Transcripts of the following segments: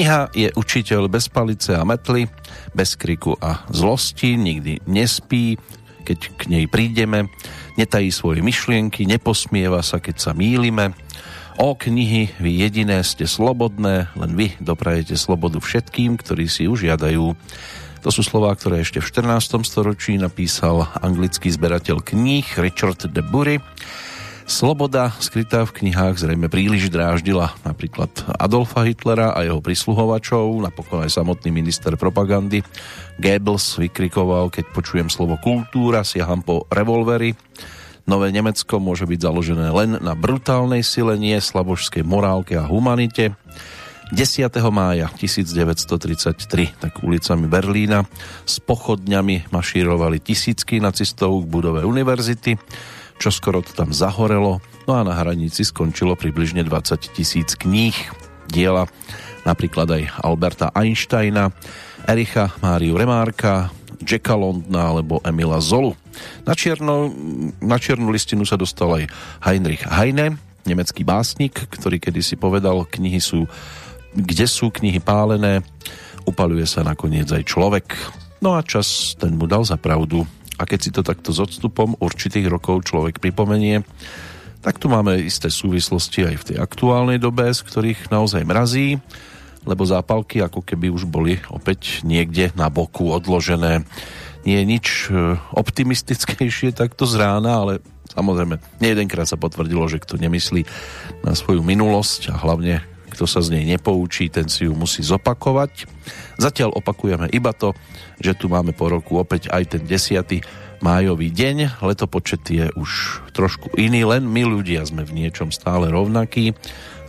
Kniha je učiteľ bez palice a metly, bez kriku a zlosti, nikdy nespí, keď k nej prídeme, netají svoje myšlienky, neposmieva sa, keď sa mýlime. O knihy, vy jediné ste slobodné, len vy doprajete slobodu všetkým, ktorí si ju žiadajú. To sú slová, ktoré ešte v 14. storočí napísal anglický zberateľ kníh Richard de Bury. Sloboda, skrytá v knihách, zrejme príliš dráždila napríklad Adolfa Hitlera a jeho prisluhovačov, napokon aj samotný minister propagandy Goebbels vykrikoval, keď počujem slovo kultúra, siaham po revolvery. Nové Nemecko môže byť založené len na brutálnej sile, nie slabožskej morálke a humanite. 10. mája 1933 tak ulicami Berlína s pochodňami mašírovali tisícky nacistov k budove univerzity, čo skoro to tam zahorelo, no a na hranici skončilo približne 20 tisíc kníh, diela napríklad aj Alberta Einsteina, Ericha Máriu Remárka, Jacka Londna alebo Emila Zolu. Na, čierno, na čiernu listinu sa dostal aj Heinrich Heine, nemecký básnik, ktorý kedysi povedal, knihy sú kde sú knihy pálené, upaluje sa nakoniec aj človek. No a čas ten mu dal za pravdu. A keď si to takto s odstupom určitých rokov človek pripomenie, tak tu máme isté súvislosti aj v tej aktuálnej dobe, z ktorých naozaj mrazí, lebo zápalky ako keby už boli opäť niekde na boku odložené. Nie je nič e, optimistickejšie takto z rána, ale samozrejme, nejedenkrát sa potvrdilo, že kto nemyslí na svoju minulosť a hlavne kto sa z nej nepoučí, ten si ju musí zopakovať. Zatiaľ opakujeme iba to, že tu máme po roku opäť aj ten 10. májový deň. Letopočet je už trošku iný, len my ľudia sme v niečom stále rovnakí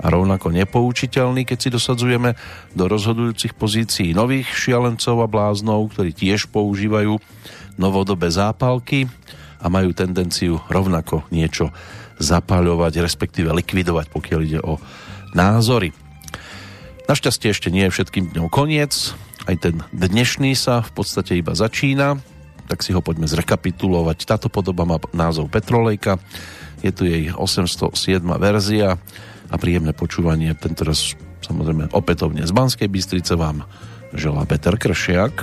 a rovnako nepoučiteľní, keď si dosadzujeme do rozhodujúcich pozícií nových šialencov a bláznov, ktorí tiež používajú novodobé zápalky a majú tendenciu rovnako niečo zapaľovať, respektíve likvidovať, pokiaľ ide o názory. Našťastie ešte nie je všetkým dňom koniec, aj ten dnešný sa v podstate iba začína, tak si ho poďme zrekapitulovať. Táto podoba má názov Petrolejka, je tu jej 807. verzia a príjemné počúvanie tentoraz samozrejme opätovne z Banskej Bystrice vám želá Peter Kršiak.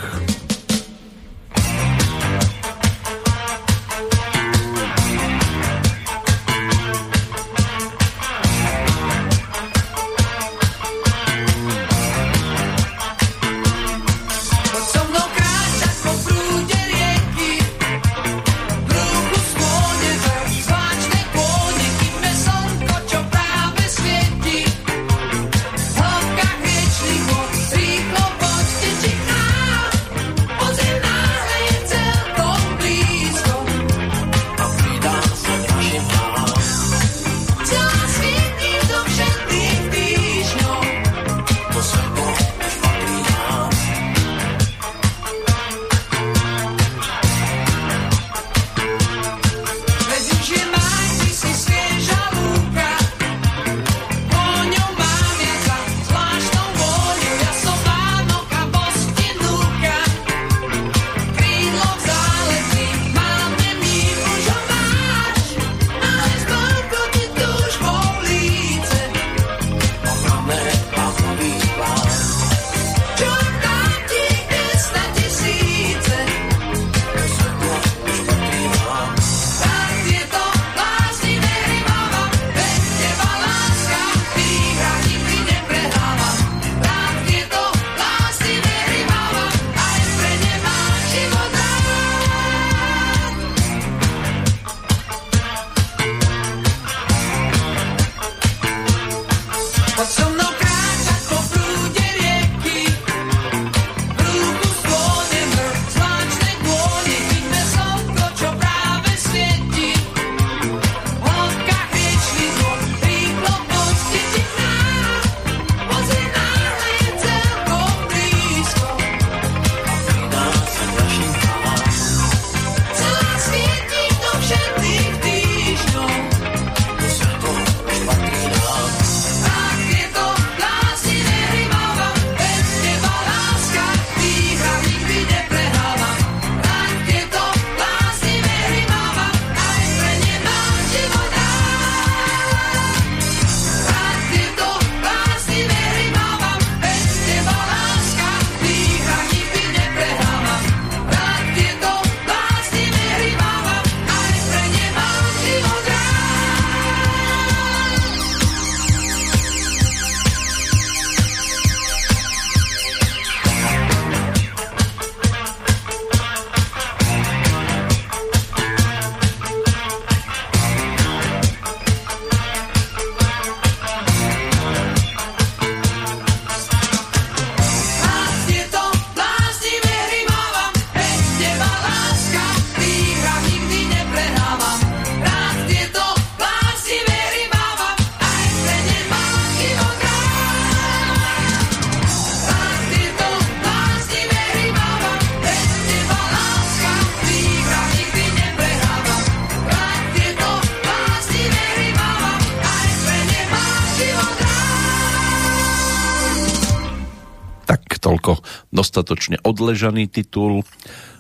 Dostatočne odležaný titul.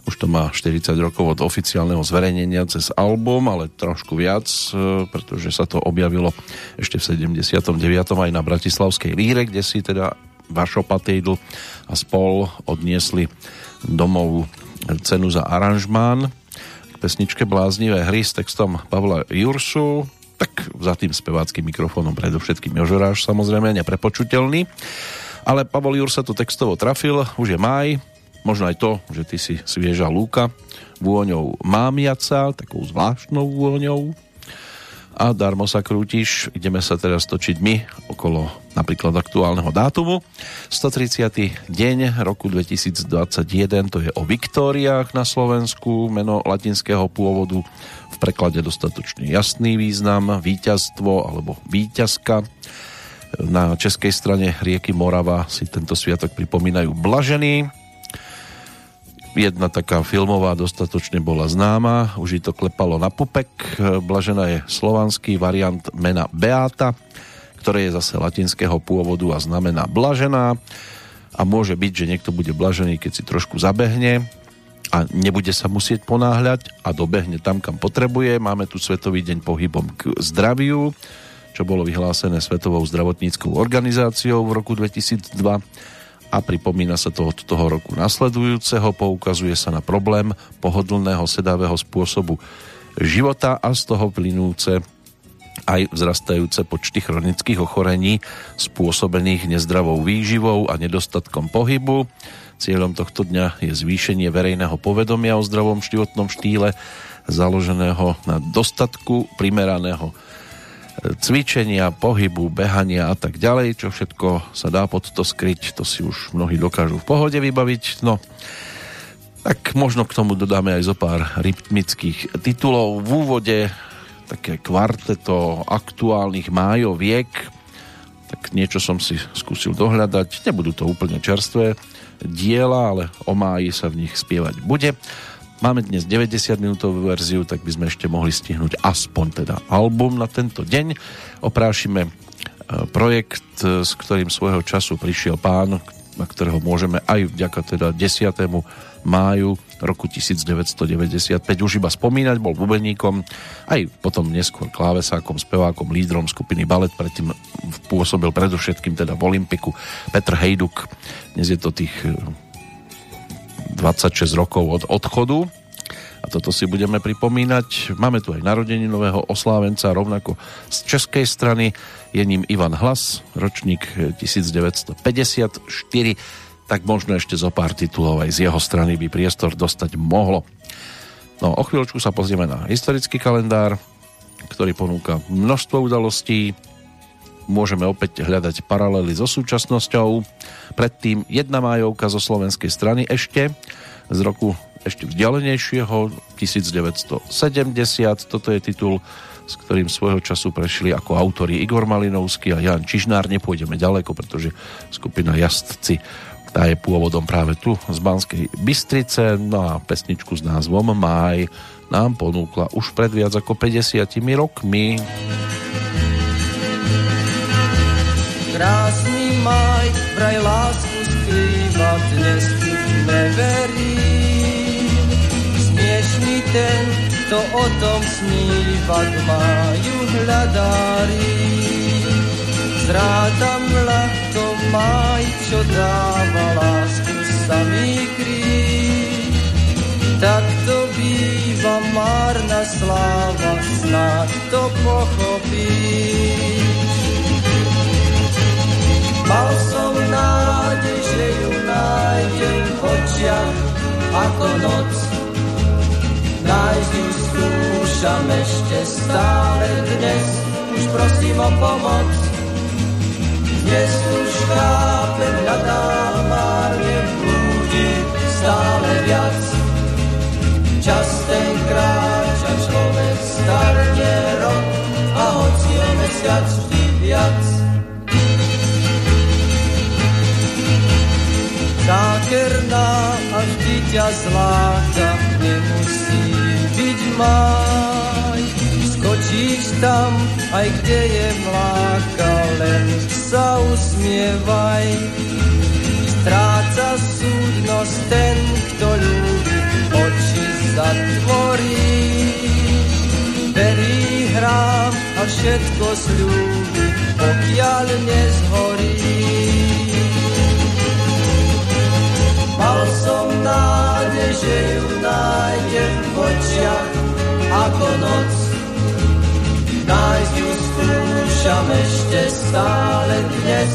Už to má 40 rokov od oficiálneho zverejnenia cez album, ale trošku viac, e, pretože sa to objavilo ešte v 79. aj na Bratislavskej líre, kde si teda Vašo Patejdl a spol odniesli domov cenu za aranžmán k pesničke Bláznivé hry s textom Pavla Jursu, tak za tým speváckým mikrofónom predovšetkým Jožoráš, samozrejme neprepočutelný. Ale Pavol Jur sa tu textovo trafil, už je maj, Možno aj to, že ty si svieža lúka vôňou mámiaca, takou zvláštnou vôňou a darmo sa krútiš. Ideme sa teraz točiť my okolo napríklad aktuálneho dátumu. 130. deň roku 2021, to je o Viktóriách na Slovensku, meno latinského pôvodu, v preklade dostatočne jasný význam, víťazstvo alebo víťazka. Na českej strane rieky Morava si tento sviatok pripomínajú Blažený, Jedna taká filmová dostatočne bola známa, už to klepalo na pupek. Blažena je slovanský variant mena Beata, ktoré je zase latinského pôvodu a znamená blažená. A môže byť, že niekto bude blažený, keď si trošku zabehne a nebude sa musieť ponáhľať a dobehne tam, kam potrebuje. Máme tu Svetový deň pohybom k zdraviu, čo bolo vyhlásené Svetovou zdravotníckou organizáciou v roku 2002 a pripomína sa to od toho roku nasledujúceho, poukazuje sa na problém pohodlného sedavého spôsobu života a z toho plynúce aj vzrastajúce počty chronických ochorení spôsobených nezdravou výživou a nedostatkom pohybu. Cieľom tohto dňa je zvýšenie verejného povedomia o zdravom životnom štýle založeného na dostatku primeraného cvičenia, pohybu, behania a tak ďalej, čo všetko sa dá pod to skryť, to si už mnohí dokážu v pohode vybaviť. No, tak možno k tomu dodáme aj zo pár rytmických titulov. V úvode také kvarteto aktuálnych májoviek, tak niečo som si skúsil dohľadať. Nebudú to úplne čerstvé diela, ale o máji sa v nich spievať bude. Máme dnes 90 minútovú verziu, tak by sme ešte mohli stihnúť aspoň teda album na tento deň. Oprášime e, projekt, e, s ktorým svojho času prišiel pán, na ktorého môžeme aj vďaka teda 10. máju roku 1995 už iba spomínať, bol bubeníkom, aj potom neskôr klávesákom, spevákom, lídrom skupiny Ballet, predtým pôsobil predovšetkým teda v Olympiku Petr Hejduk, dnes je to tých 26 rokov od odchodu a toto si budeme pripomínať. Máme tu aj narodení nového oslávenca, rovnako z českej strany je ním Ivan Hlas, ročník 1954, tak možno ešte zo pár titulov aj z jeho strany by priestor dostať mohlo. No, o chvíľočku sa pozrieme na historický kalendár, ktorý ponúka množstvo udalostí, môžeme opäť hľadať paralely so súčasnosťou. Predtým jedna májovka zo slovenskej strany ešte z roku ešte vzdialenejšieho 1970. Toto je titul, s ktorým svojho času prešli ako autori Igor Malinovský a Jan Čižnár. Nepôjdeme ďaleko, pretože skupina Jazdci tá je pôvodom práve tu z Banskej Bystrice, no a pesničku s názvom Máj nám ponúkla už pred viac ako 50 rokmi. Krásny maj, vraj lásku skrýva, dnes neverím. Smiešný ten, kto o tom sníva, k máju hľadári. Zrátam ľahko maj, čo dáva lásku samý. Tak to býva márna sláva, snáď to pochopíš. Mal som nádej, že ju nájdem v očiach ako noc. Nájsť ju skúšam ešte stále dnes, už prosím o pomoc. Dnes už chápem, hľadám márne blúdi stále viac. Čas ten kráča, človek starne rok a hoci o mesiac vždy viac. Zákerná a vždy ťa zláka, nemusí byť máj. Skočíš tam, aj kde je mláka, len sa usmievaj. Stráca súdnosť ten, kto ľúbi, oči zatvorí. Verí hrám a všetko slúbi, pokiaľ nezhorí. Mal som nádej, že ju nájdem v očiach ako noc. Nájsť ju skúšam ešte stále dnes,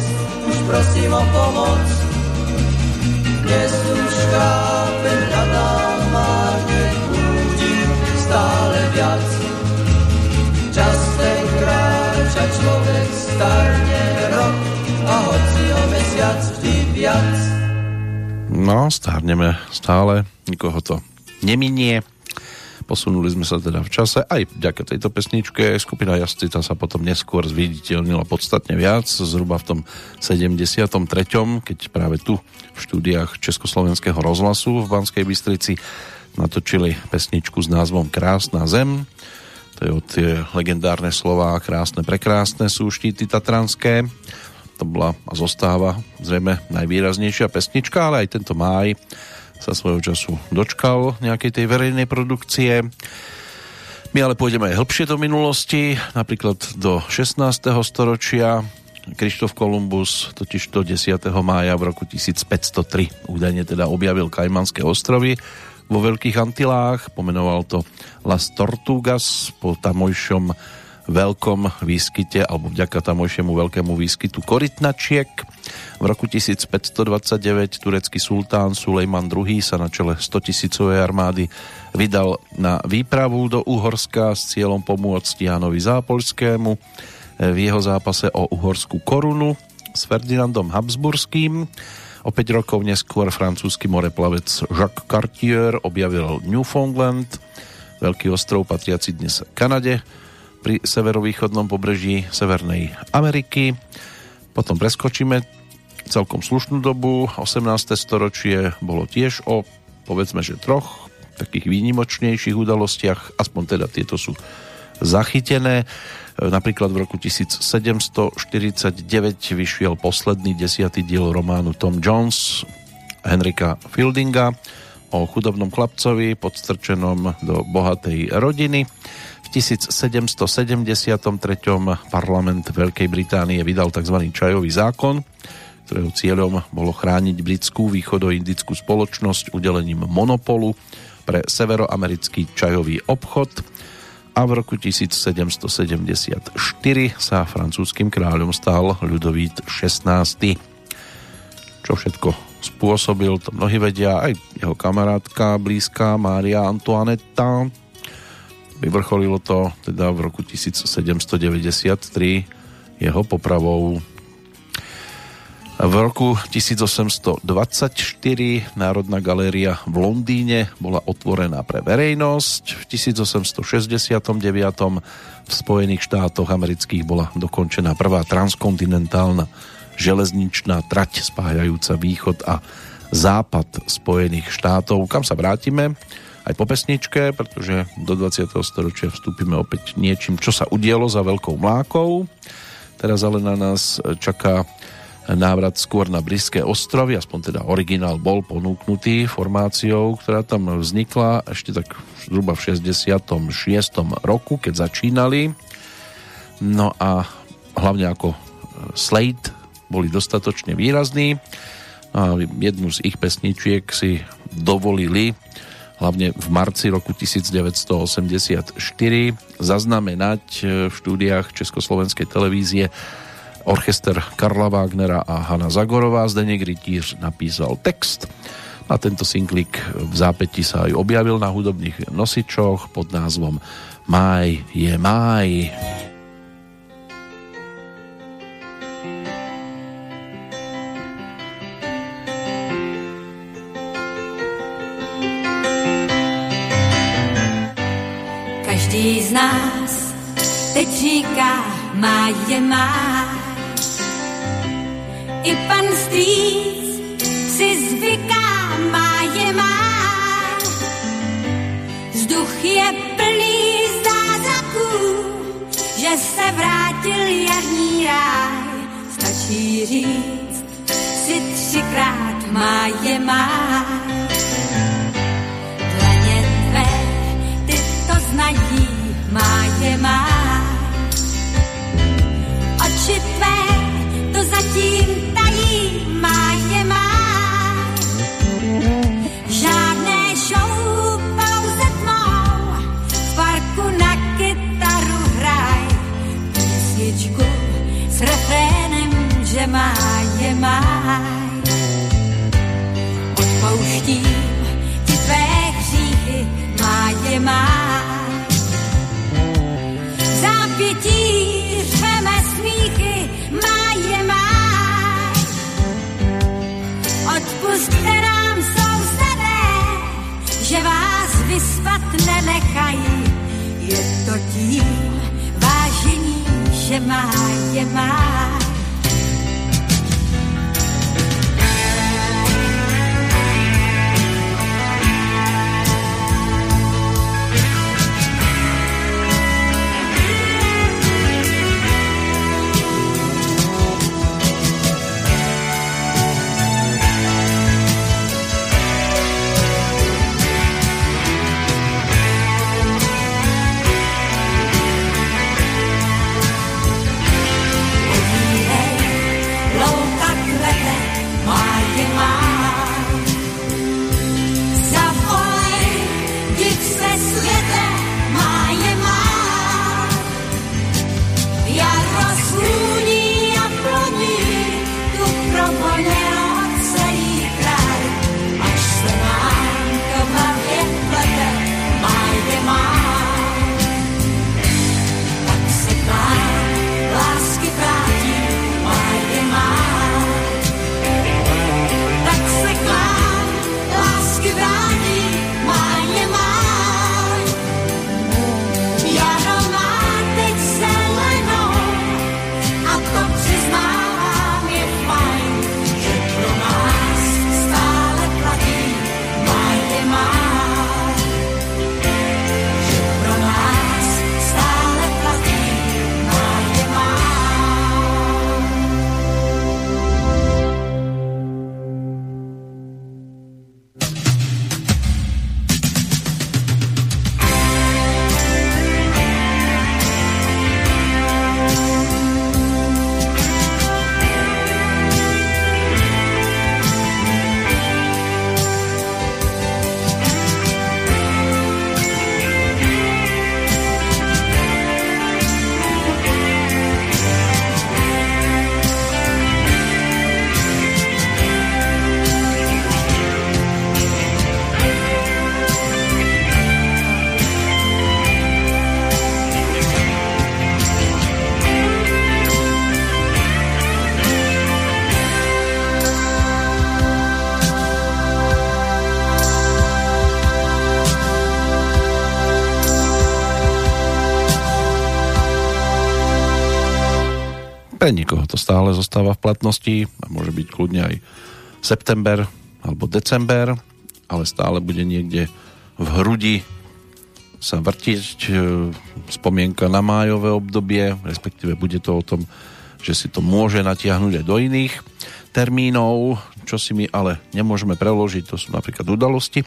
už prosím o pomoc. Dnes No, stárneme stále, nikoho to neminie. Posunuli sme sa teda v čase aj vďaka tejto pesničke. Skupina Jascita sa potom neskôr zviditeľnila podstatne viac, zhruba v tom 73., keď práve tu v štúdiách Československého rozhlasu v Banskej Bystrici natočili pesničku s názvom Krásna zem. To je od tie legendárne slova Krásne, prekrásne sú štíty tatranské. To bola a zostáva zrejme najvýraznejšia pesnička, ale aj tento máj sa svojho času dočkal nejakej tej verejnej produkcie. My ale pôjdeme aj hĺbšie do minulosti, napríklad do 16. storočia. Krištof Kolumbus totiž to 10. mája v roku 1503 údajne teda objavil Kajmanské ostrovy vo Veľkých Antilách, pomenoval to Las Tortugas po tamojšom veľkom výskyte, alebo vďaka tamojšiemu veľkému výskytu korytnačiek. V roku 1529 turecký sultán Sulejman II sa na čele 100 tisícovej armády vydal na výpravu do Uhorska s cieľom pomôcť Jánovi Zápolskému v jeho zápase o uhorskú korunu s Ferdinandom Habsburským. O 5 rokov neskôr francúzsky moreplavec Jacques Cartier objavil Newfoundland, veľký ostrov patriaci dnes Kanade, pri severovýchodnom pobreží Severnej Ameriky. Potom preskočíme celkom slušnú dobu. 18. storočie bolo tiež o, povedzme, že troch takých výnimočnejších udalostiach, aspoň teda tieto sú zachytené. Napríklad v roku 1749 vyšiel posledný desiatý diel románu Tom Jones Henrika Fieldinga o chudobnom chlapcovi podstrčenom do bohatej rodiny. 1773. parlament Veľkej Británie vydal tzv. čajový zákon, ktorého cieľom bolo chrániť britskú východoindickú spoločnosť udelením monopolu pre severoamerický čajový obchod a v roku 1774 sa francúzským kráľom stal Ľudovít XVI. Čo všetko spôsobil, to mnohí vedia, aj jeho kamarátka blízka Mária Antoinetta, Vyvrcholilo to teda v roku 1793 jeho popravou. V roku 1824 Národná galéria v Londýne bola otvorená pre verejnosť. V 1869 v Spojených štátoch amerických bola dokončená prvá transkontinentálna železničná trať spájajúca východ a západ Spojených štátov. Kam sa vrátime? Aj po pesničke, pretože do 20. storočia vstúpime opäť niečím, čo sa udialo za veľkou mlákou. Teraz ale na nás čaká návrat skôr na Blízke ostrovy, aspoň teda originál bol ponúknutý formáciou, ktorá tam vznikla ešte tak zhruba v 66. roku, keď začínali. No a hlavne ako Slate boli dostatočne výrazní a jednu z ich pesničiek si dovolili hlavne v marci roku 1984 zaznamenať e, v štúdiách Československej televízie orchester Karla Wagnera a Hanna Zagorová. Zdeněk Rytíř napísal text a tento singlik v zápäti sa aj objavil na hudobných nosičoch pod názvom Máj je máj. Každý z nás teď říká, má je má. I pan strýc si zvyká, má je má. Vzduch je plný zázraků, že se vrátil jarní ráj. Stačí říct si třikrát má je má. Dlaně tvé, ty to znají, má je má. Oči tvé to zatím tají, má je má. Žádné show, pouze tmou, v parku na kytaru hraj. Písničku s refrénem, že má je máj. Odpouštím ti tvé hříchy, má je řveme smíchy, má je máj. Odpustte nám sousedé, že vás vyspat nenechají. Je to tím vážení, že má je máj. Stále zostáva v platnosti môže byť kľudne aj september alebo december, ale stále bude niekde v hrudi sa vrtiť e, spomienka na májové obdobie, respektíve bude to o tom, že si to môže natiahnuť aj do iných termínov, čo si my ale nemôžeme preložiť, to sú napríklad udalosti,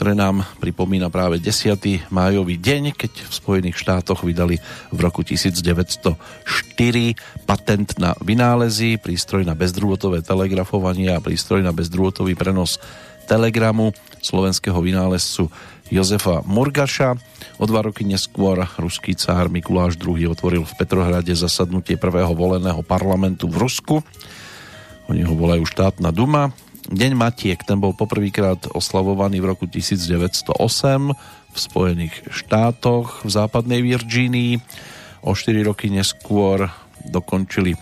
ktoré nám pripomína práve 10. májový deň, keď v Spojených štátoch vydali v roku 1904 patent na vynálezy, prístroj na bezdrôtové telegrafovanie a prístroj na bezdrôtový prenos telegramu slovenského vynálezcu Jozefa Murgaša. O dva roky neskôr ruský cár Mikuláš II otvoril v Petrohrade zasadnutie prvého voleného parlamentu v Rusku. Oni ho volajú štátna duma. Deň Matiek, ten bol poprvýkrát oslavovaný v roku 1908 v Spojených štátoch v západnej Virgínii. O 4 roky neskôr dokončili e,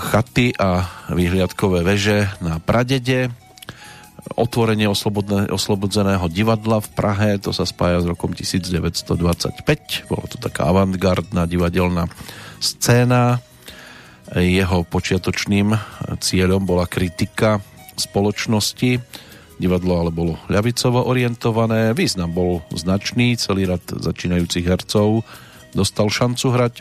chaty a vyhliadkové veže na Pradede. Otvorenie oslobodzeného divadla v Prahe, to sa spája s rokom 1925. Bolo to taká avantgardná divadelná scéna, jeho počiatočným cieľom bola kritika spoločnosti. Divadlo ale bolo ľavicovo orientované, význam bol značný, celý rad začínajúcich hercov dostal šancu hrať.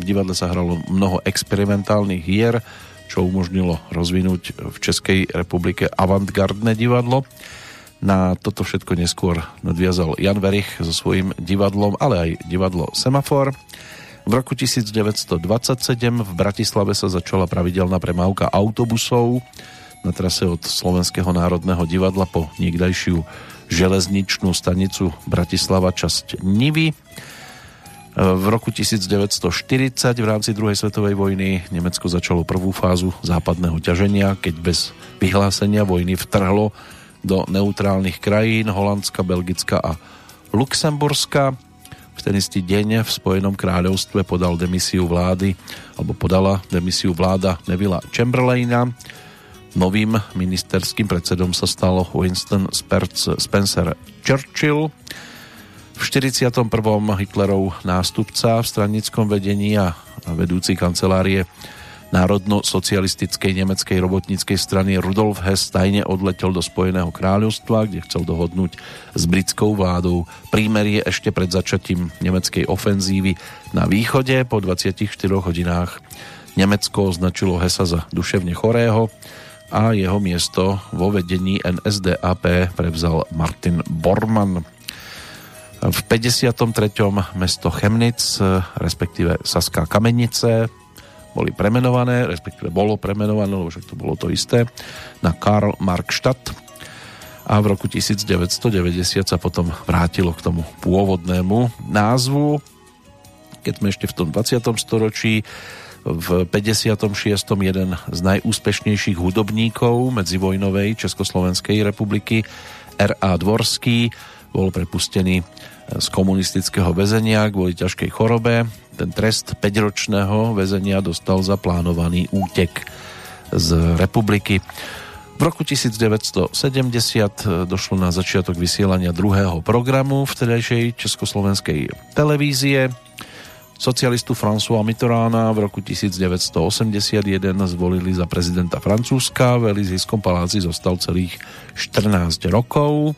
V divadle sa hralo mnoho experimentálnych hier, čo umožnilo rozvinúť v Českej republike avantgardné divadlo. Na toto všetko neskôr nadviazal Jan Verich so svojím divadlom, ale aj divadlo Semafor. V roku 1927 v Bratislave sa začala pravidelná premávka autobusov na trase od Slovenského národného divadla po niekdajšiu železničnú stanicu Bratislava časť Nivy. V roku 1940 v rámci druhej svetovej vojny Nemecko začalo prvú fázu západného ťaženia, keď bez vyhlásenia vojny vtrhlo do neutrálnych krajín Holandska, Belgicka a Luxemburska. Ten istý deň v Spojenom kráľovstve podal demisiu vlády, alebo podala demisiu vláda Nevilla Chamberlaina. Novým ministerským predsedom sa stal Winston Spencer Churchill. V 41. Hitlerov nástupca v stranickom vedení a vedúci kancelárie Národno-socialistickej nemeckej robotníckej strany Rudolf Hess tajne odletel do Spojeného kráľovstva, kde chcel dohodnúť s britskou vládou prímerie ešte pred začatím nemeckej ofenzívy na východe. Po 24 hodinách Nemecko označilo Hessa za duševne chorého a jeho miesto vo vedení NSDAP prevzal Martin Bormann. V 53. mesto Chemnic, respektíve Saská Kamenice, boli premenované, respektíve bolo premenované, lebo však to bolo to isté, na Karl Markstadt a v roku 1990 sa potom vrátilo k tomu pôvodnému názvu. Keď sme ešte v tom 20. storočí, v 56. jeden z najúspešnejších hudobníkov medzivojnovej Československej republiky R.A. Dvorský bol prepustený z komunistického väzenia kvôli ťažkej chorobe. Ten trest 5-ročného väzenia dostal za plánovaný útek z republiky. V roku 1970 došlo na začiatok vysielania druhého programu vtedajšej československej televízie. Socialistu François Mitterána v roku 1981 zvolili za prezidenta Francúzska. V Elizijskom paláci zostal celých 14 rokov.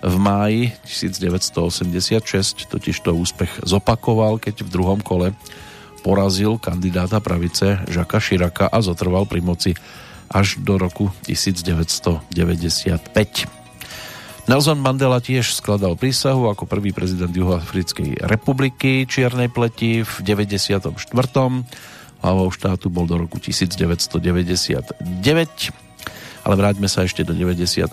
V máji 1986 totiž to úspech zopakoval, keď v druhom kole porazil kandidáta pravice Žaka Širaka a zotrval pri moci až do roku 1995. Nelson Mandela tiež skladal prísahu ako prvý prezident Juhoafrickej republiky Čiernej pleti v 94. Hlavou štátu bol do roku 1999 ale vráťme sa ešte do 97.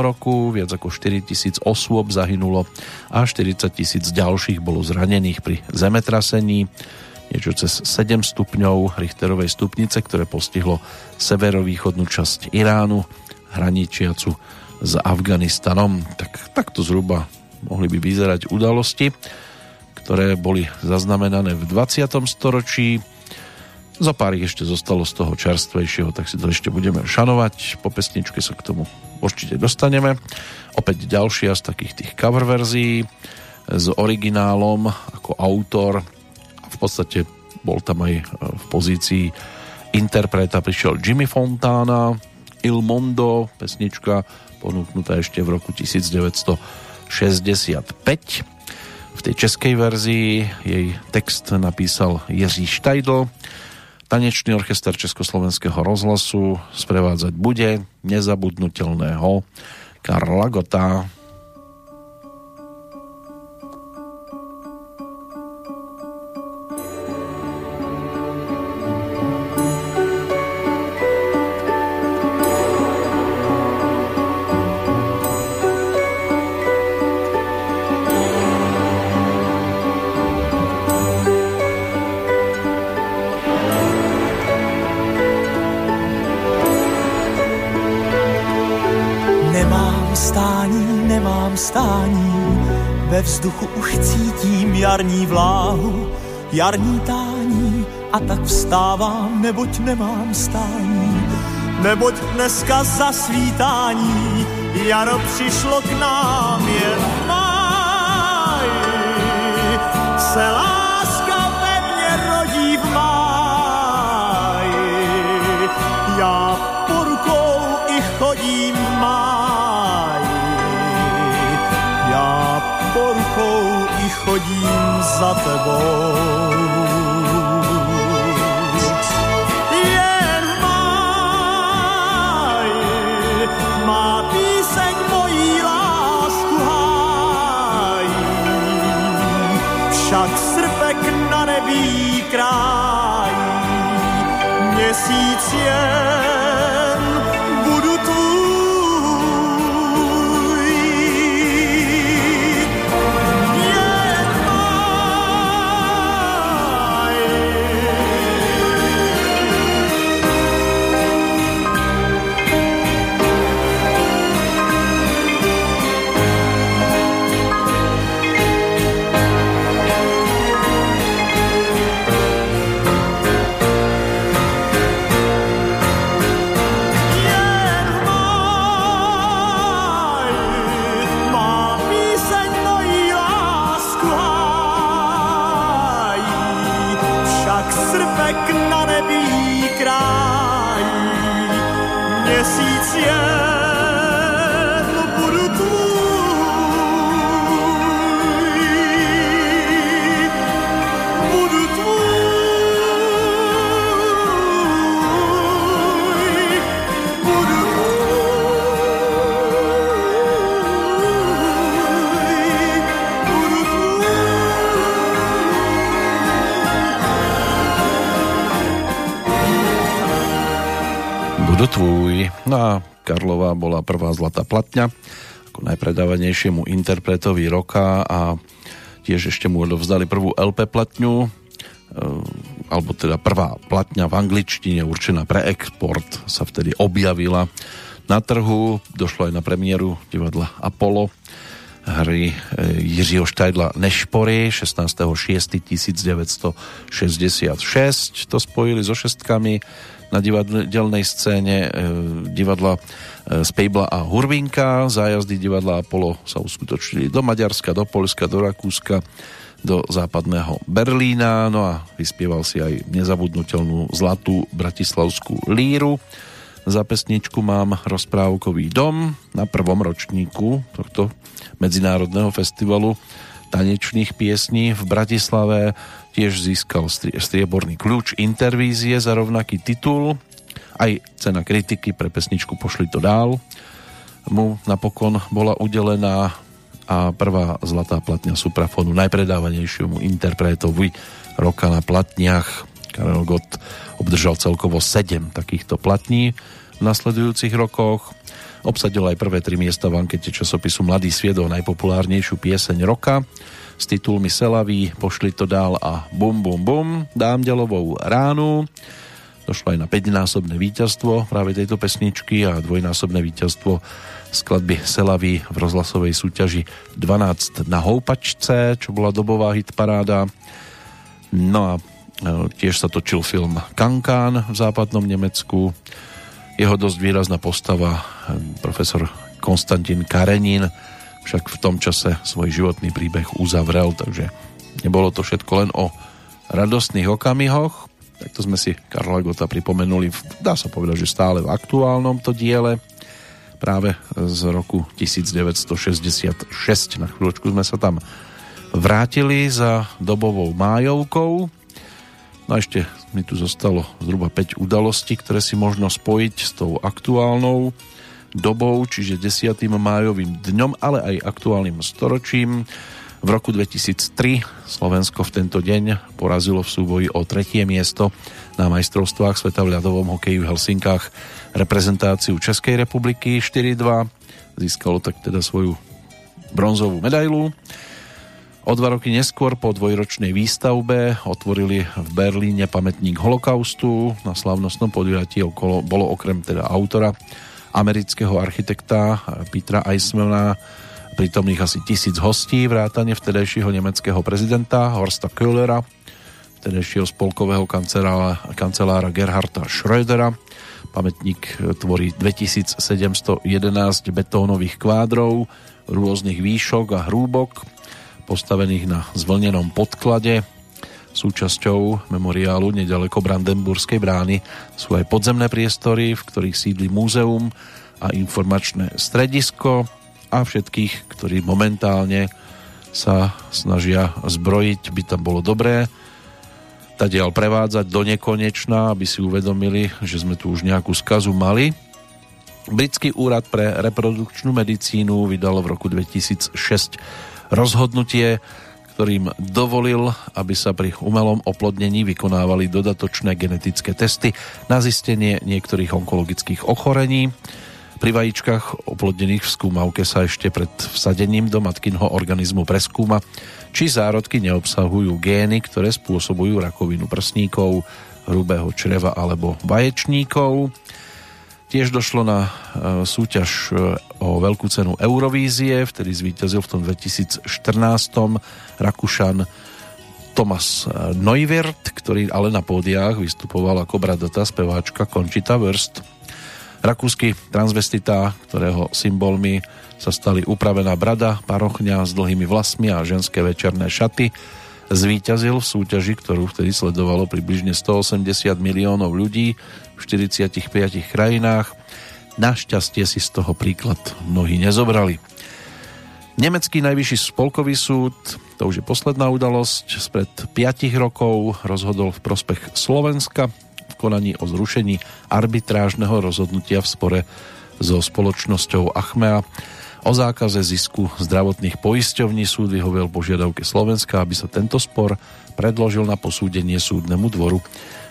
roku. Viac ako 4 tisíc osôb zahynulo a 40 tisíc ďalších bolo zranených pri zemetrasení. Niečo cez 7 stupňov Richterovej stupnice, ktoré postihlo severovýchodnú časť Iránu, hraničiacu s Afganistanom. Tak, takto zhruba mohli by vyzerať udalosti, ktoré boli zaznamenané v 20. storočí za pár ešte zostalo z toho čerstvejšieho, tak si to ešte budeme šanovať. Po pesničke sa k tomu určite dostaneme. Opäť ďalšia z takých tých cover verzií s originálom ako autor. V podstate bol tam aj e, v pozícii interpreta prišiel Jimmy Fontana, Il Mondo, pesnička ponúknutá ešte v roku 1965. V tej českej verzii jej text napísal Jiří Štajdl, Tanečný orchester Československého rozhlasu sprevádzať bude nezabudnutelného Karla Gota. Jarní tání a tak vstávám, neboť nemám stání. Neboť dneska zasvítání jaro přišlo k nám jen máj. Se za tebou. Jen v má píseň mojí lásku hájí, však srpek na nebí krájí, měsíc je tvůj. No a Karlová bola prvá zlatá platňa ako najpredávanejšiemu interpretovi roka a tiež ešte mu odovzdali prvú LP platňu e, alebo teda prvá platňa v angličtine určená pre export sa vtedy objavila na trhu. Došlo aj na premiéru divadla Apollo hry e, Jiřího Štajdla Nešpory 16.6.1966 to spojili so šestkami na divadelnej scéne e, divadla e, Spejbla a Hurvinka. Zájazdy divadla Apollo sa uskutočnili do Maďarska, do Polska, do Rakúska, do západného Berlína. No a vyspieval si aj nezabudnutelnú zlatú bratislavskú líru. Za pesničku mám rozprávkový dom na prvom ročníku tohto medzinárodného festivalu tanečných piesní v Bratislave tiež získal stri- strieborný kľúč Intervízie za rovnaký titul. Aj cena kritiky pre pesničku Pošli to dál. Mu napokon bola udelená a prvá zlatá platňa Suprafonu najpredávanejšiemu interpretovi roka na platniach. Karel Gott obdržal celkovo 7 takýchto platní v nasledujúcich rokoch. Obsadil aj prvé tri miesta v ankete časopisu Mladý sviet o najpopulárnejšiu pieseň roka s titulmi Selaví, Pošli to dál a Bum bum bum, Dám ďalovou ránu. Došlo aj na 5-násobné víťazstvo práve tejto pesničky a dvojnásobné víťazstvo skladby Selaví v rozhlasovej súťaži 12 na houpačce, čo bola dobová hitparáda. No a e, tiež sa točil film Kankán v západnom Nemecku. Jeho dosť výrazná postava, e, profesor Konstantin Karenin, však v tom čase svoj životný príbeh uzavrel, takže nebolo to všetko len o radostných okamihoch. Takto sme si Karla Gota pripomenuli, dá sa povedať, že stále v aktuálnom to diele, práve z roku 1966. Na chvíľočku sme sa tam vrátili za dobovou májovkou. No a ešte mi tu zostalo zhruba 5 udalostí, ktoré si možno spojiť s tou aktuálnou dobou, čiže 10. májovým dňom, ale aj aktuálnym storočím. V roku 2003 Slovensko v tento deň porazilo v súboji o tretie miesto na majstrovstvách sveta v ľadovom hokeji v Helsinkách reprezentáciu Českej republiky 4-2. Získalo tak teda svoju bronzovú medailu. O dva roky neskôr po dvojročnej výstavbe otvorili v Berlíne pamätník holokaustu. Na slavnostnom podujatí okolo, bolo okrem teda autora amerického architekta Petra Eismana prítomných asi tisíc hostí, vrátane vtedajšieho nemeckého prezidenta Horsta Köhlera, vtedajšieho spolkového kancelára, kancelára Gerharda Schrödera. Pamätník tvorí 2711 betónových kvádrov rôznych výšok a hrúbok, postavených na zvlnenom podklade. Súčasťou memoriálu nedaleko Brandenburskej brány sú aj podzemné priestory, v ktorých sídli múzeum a informačné stredisko a všetkých, ktorí momentálne sa snažia zbrojiť, by tam bolo dobré tadiaľ prevádzať do nekonečna, aby si uvedomili, že sme tu už nejakú skazu mali. Britský úrad pre reprodukčnú medicínu vydal v roku 2006 rozhodnutie, ktorým dovolil, aby sa pri umelom oplodnení vykonávali dodatočné genetické testy na zistenie niektorých onkologických ochorení. Pri vajíčkach oplodnených v skúmavke sa ešte pred vsadením do matkinho organizmu preskúma, či zárodky neobsahujú gény, ktoré spôsobujú rakovinu prsníkov, hrubého čreva alebo vaječníkov. Tiež došlo na e, súťaž e, o veľkú cenu Eurovízie, vtedy zvíťazil v tom 2014 Rakúšan Thomas e, Neuwirth, ktorý ale na pódiách vystupoval ako bradata speváčka Conchita Wurst. Rakúsky transvestita, ktorého symbolmi sa stali upravená brada, parochňa s dlhými vlasmi a ženské večerné šaty, zvíťazil v súťaži, ktorú vtedy sledovalo približne 180 miliónov ľudí v 45 krajinách. Našťastie si z toho príklad mnohí nezobrali. Nemecký najvyšší spolkový súd, to už je posledná udalosť, spred 5 rokov rozhodol v prospech Slovenska v konaní o zrušení arbitrážneho rozhodnutia v spore so spoločnosťou Achmea o zákaze zisku zdravotných poisťovní súd vyhovel požiadavke Slovenska, aby sa tento spor predložil na posúdenie súdnemu dvoru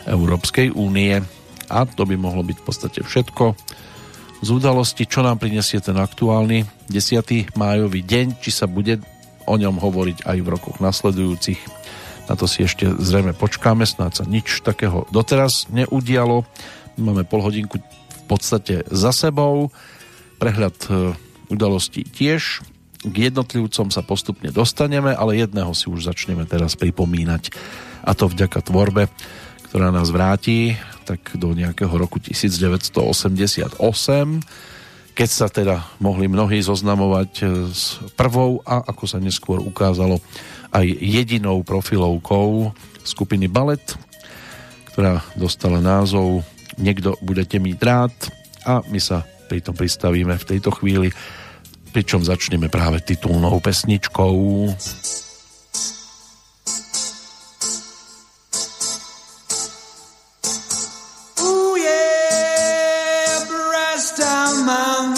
Európskej únie. A to by mohlo byť v podstate všetko z udalosti, čo nám prinesie ten aktuálny 10. májový deň, či sa bude o ňom hovoriť aj v rokoch nasledujúcich. Na to si ešte zrejme počkáme, snáď sa nič takého doteraz neudialo. Máme pol hodinku v podstate za sebou. Prehľad e, udalostí tiež. K jednotlivcom sa postupne dostaneme, ale jedného si už začneme teraz pripomínať. A to vďaka tvorbe, ktorá nás vráti tak do nejakého roku 1988, keď sa teda mohli mnohí zoznamovať e, s prvou a ako sa neskôr ukázalo aj jedinou profilovkou skupiny Ballet, ktorá dostala názov Niekto budete mít rád a my sa pri tom pristavíme v tejto chvíli, pričom začneme práve titulnou pesničkou. Ooh, yeah, down, man,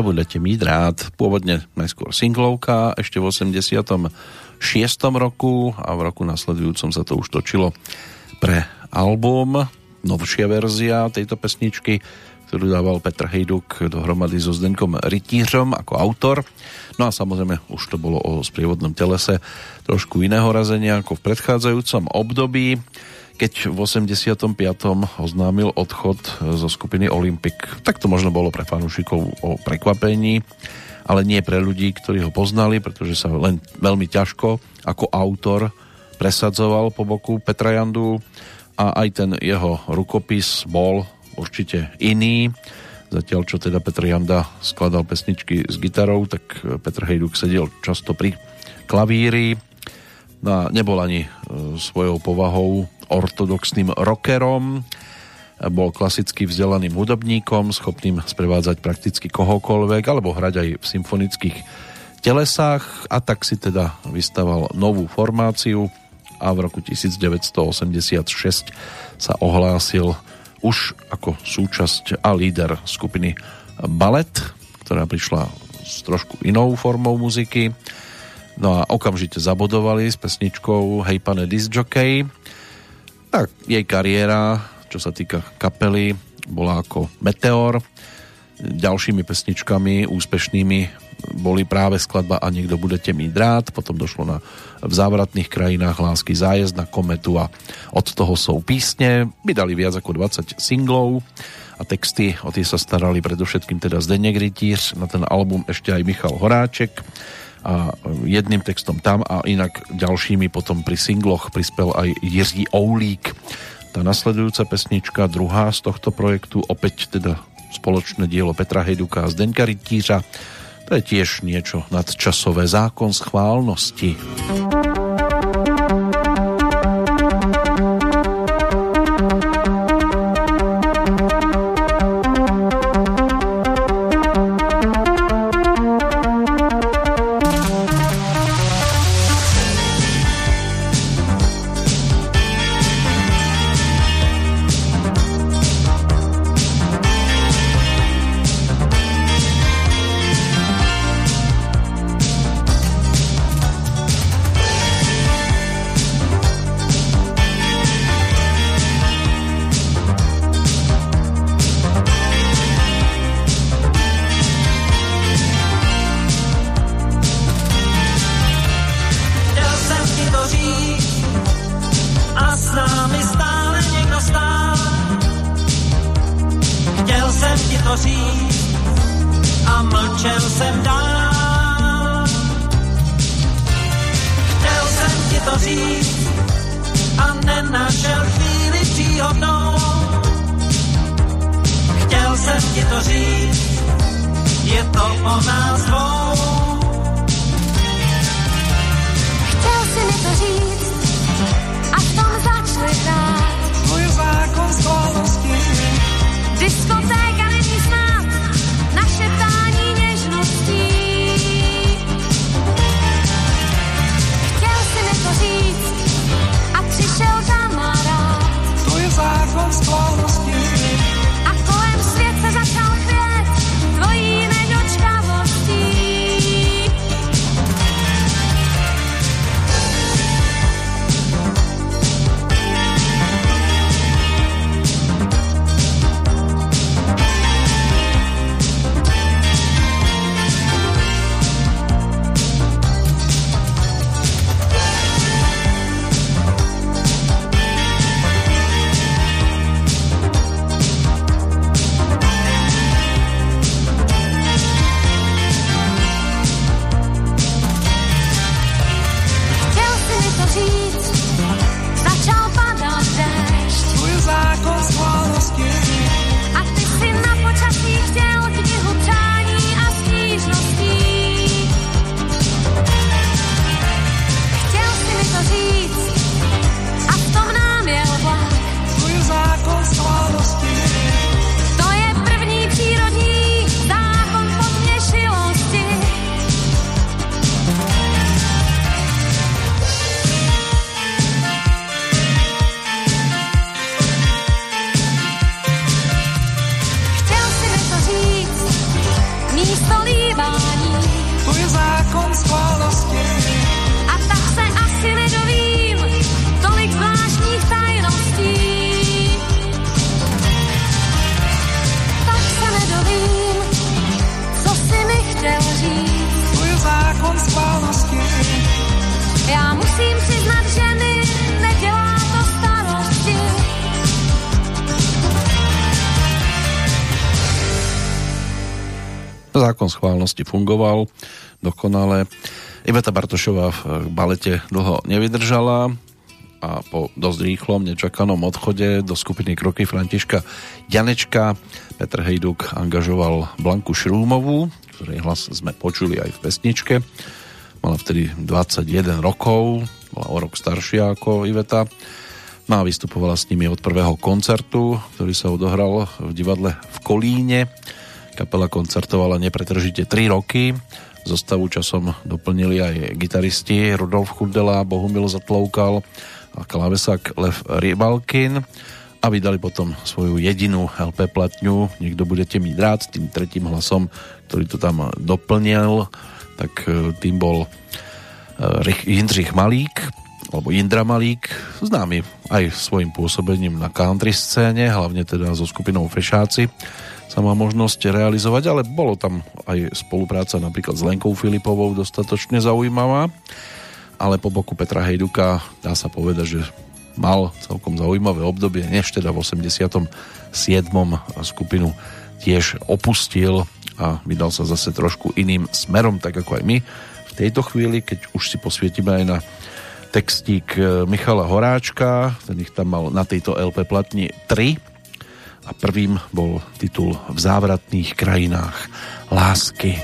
budete mít rád? Pôvodne najskôr singlovka, ešte v 86. roku a v roku nasledujúcom sa to už točilo pre album. Novšia verzia tejto pesničky, ktorú dával Petr Hejduk dohromady so Zdenkom Rytířom ako autor. No a samozrejme už to bolo o sprievodnom telese trošku iného razenia ako v predchádzajúcom období keď v 85. oznámil odchod zo skupiny Olympic. Tak to možno bolo pre fanúšikov o prekvapení, ale nie pre ľudí, ktorí ho poznali, pretože sa len veľmi ťažko ako autor presadzoval po boku Petra Jandu a aj ten jeho rukopis bol určite iný. Zatiaľ, čo teda Petr Janda skladal pesničky s gitarou, tak Petr Hejduk sedel často pri klavíri. No, nebol ani e, svojou povahou ortodoxným rockerom, bol klasicky vzdelaným hudobníkom, schopným sprevádzať prakticky kohokoľvek, alebo hrať aj v symfonických telesách a tak si teda vystaval novú formáciu a v roku 1986 sa ohlásil už ako súčasť a líder skupiny Ballet, ktorá prišla s trošku inou formou muziky. No a okamžite zabodovali s pesničkou Hej pane disjockey, tak jej kariéra, čo sa týka kapely, bola ako Meteor. Ďalšími pesničkami úspešnými boli práve skladba A niekto budete mít rád, potom došlo na V závratných krajinách Lásky zájezd na kometu a od toho sú písne. Vydali viac ako 20 singlov a texty, o tie sa starali predovšetkým teda Zdeněk Rytíř, na ten album ešte aj Michal Horáček a jedným textom tam a inak ďalšími potom pri singloch prispel aj Jiří Oulík. Tá nasledujúca pesnička, druhá z tohto projektu, opäť teda spoločné dielo Petra Hejduka a Zdenka Rytířa, to je tiež niečo nadčasové zákon schválnosti. Schválnosti fungoval dokonale. Iveta Bartošová v balete dlho nevydržala a po dosť rýchlom, nečakanom odchode do skupiny Kroky Františka Janečka Petr Hejduk angažoval Blanku Šrúmovú, ktorej hlas sme počuli aj v pesničke. Mala vtedy 21 rokov, bola o rok staršia ako Iveta. No a vystupovala s nimi od prvého koncertu, ktorý sa odohral v divadle v Kolíne. Kapela koncertovala nepretržite 3 roky. Zostavu časom doplnili aj gitaristi Rudolf Chudela, Bohumil Zatloukal a klávesák Lev Rybalkin a vydali potom svoju jedinú LP platňu Niekto budete mít rád tým tretím hlasom, ktorý to tam doplnil tak e, tým bol e, Jindřich Malík alebo Jindra Malík, známy aj svojim pôsobením na country scéne, hlavne teda so skupinou Fešáci sa má možnosť realizovať, ale bolo tam aj spolupráca napríklad s Lenkou Filipovou dostatočne zaujímavá, ale po boku Petra Hejduka dá sa povedať, že mal celkom zaujímavé obdobie, než teda v 87. skupinu tiež opustil a vydal sa zase trošku iným smerom, tak ako aj my. V tejto chvíli, keď už si posvietime aj na textík e, Michala Horáčka, ten ich tam mal na tejto LP platni 3 a prvým bol titul V závratných krajinách lásky.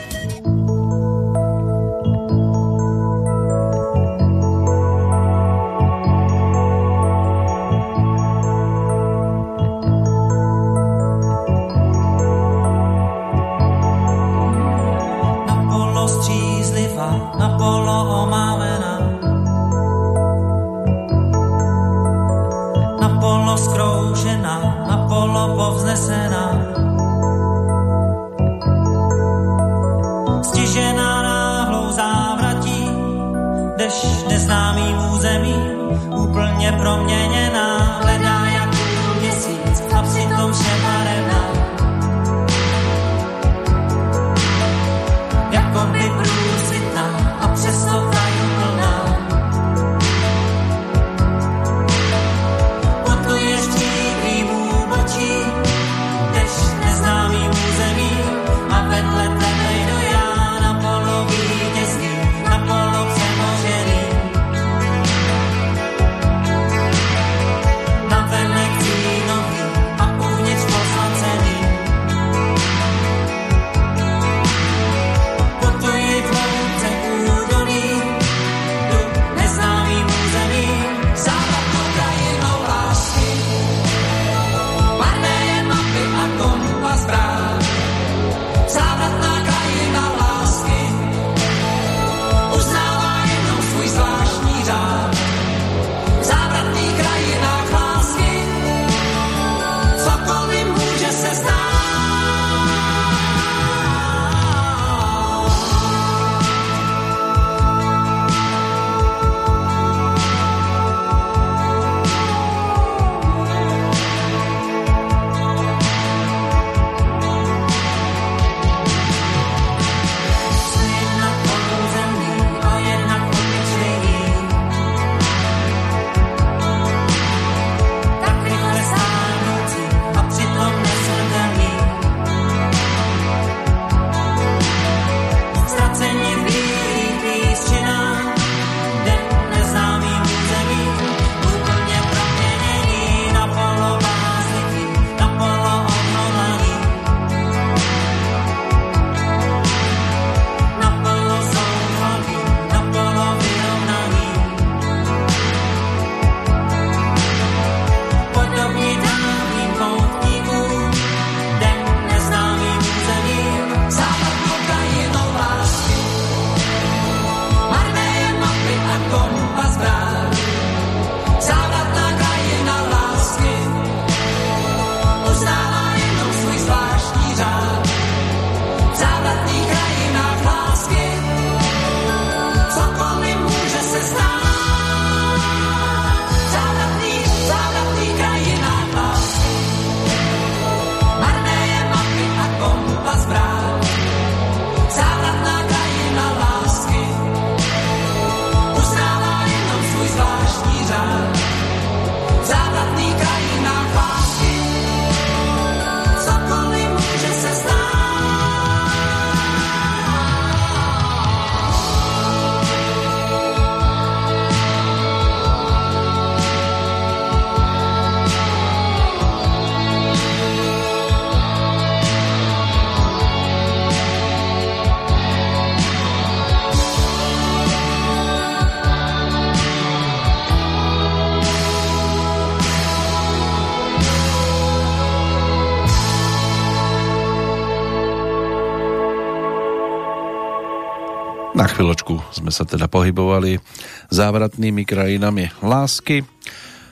Chvíľočku sme sa teda pohybovali závratnými krajinami lásky,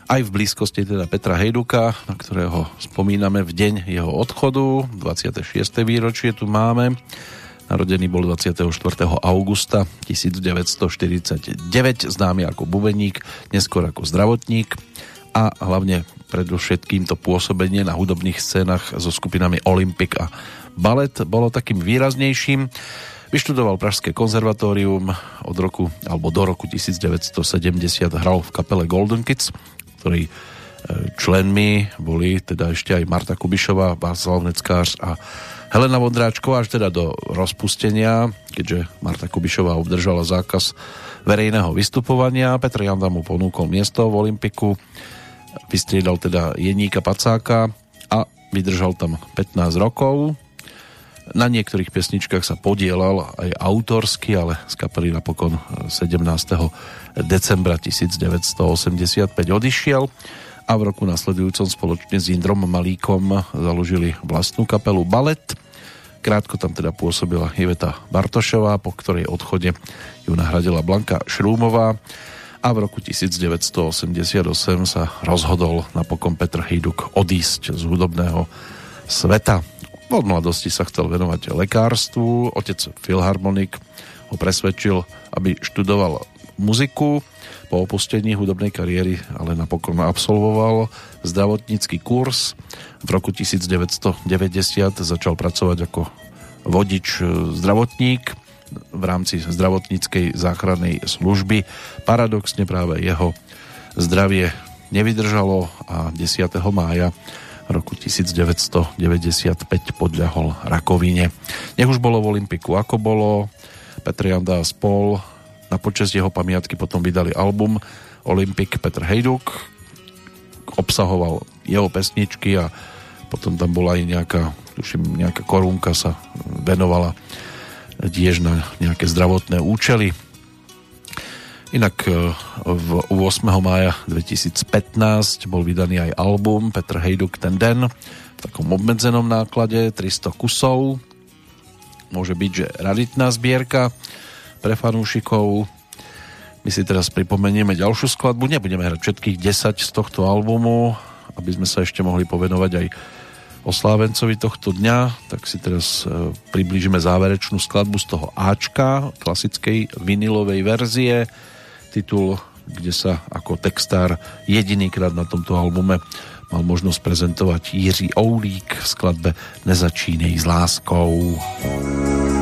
aj v blízkosti teda Petra Hejduka, na ktorého spomíname v deň jeho odchodu, 26. výročie tu máme. Narodený bol 24. augusta 1949, známy ako bubeník, neskôr ako zdravotník a hlavne predovšetkým to pôsobenie na hudobných scénach so skupinami Olympic a Ballet bolo takým výraznejším. Vyštudoval Pražské konzervatórium od roku, alebo do roku 1970 hral v kapele Golden Kids, ktorej členmi boli teda ešte aj Marta Kubišová, Václav Neckář a Helena Vondráčková až teda do rozpustenia, keďže Marta Kubišová obdržala zákaz verejného vystupovania. Petr Janda mu ponúkol miesto v Olympiku, vystriedal teda Jeníka Pacáka a vydržal tam 15 rokov. Na niektorých pesničkách sa podielal aj autorsky, ale z kapely napokon 17. decembra 1985 odišiel a v roku nasledujúcom spoločne s Indrom Malíkom založili vlastnú kapelu Ballet. Krátko tam teda pôsobila Iveta Bartošová, po ktorej odchode ju nahradila Blanka Šrúmová a v roku 1988 sa rozhodol napokon Petr Hejduk odísť z hudobného sveta. Od mladosti sa chcel venovať lekárstvu. Otec Filharmonik ho presvedčil, aby študoval muziku. Po opustení hudobnej kariéry ale napokon absolvoval zdravotnícky kurz. V roku 1990 začal pracovať ako vodič zdravotník v rámci zdravotníckej záchrannej služby. Paradoxne práve jeho zdravie nevydržalo a 10. mája roku 1995 podľahol rakovine. Nech už bolo v Olympiku ako bolo, Petr Janda a spol na počest jeho pamiatky potom vydali album Olympic Petr Hejduk, obsahoval jeho pesničky a potom tam bola aj nejaká, tuším, nejaká korunka sa venovala tiež na nejaké zdravotné účely. Inak e, v 8. mája 2015 bol vydaný aj album Petr Hejduk ten den v takom obmedzenom náklade 300 kusov. Môže byť, že raditná zbierka pre fanúšikov. My si teraz pripomenieme ďalšiu skladbu. Nebudeme hrať všetkých 10 z tohto albumu, aby sme sa ešte mohli povenovať aj oslávencovi tohto dňa, tak si teraz e, priblížime záverečnú skladbu z toho Ačka, klasickej vinilovej verzie titul, kde sa ako textár jedinýkrát na tomto albume mal možnosť prezentovať Jiří Oulík v skladbe Nezačínej s láskou. nezačínej s láskou.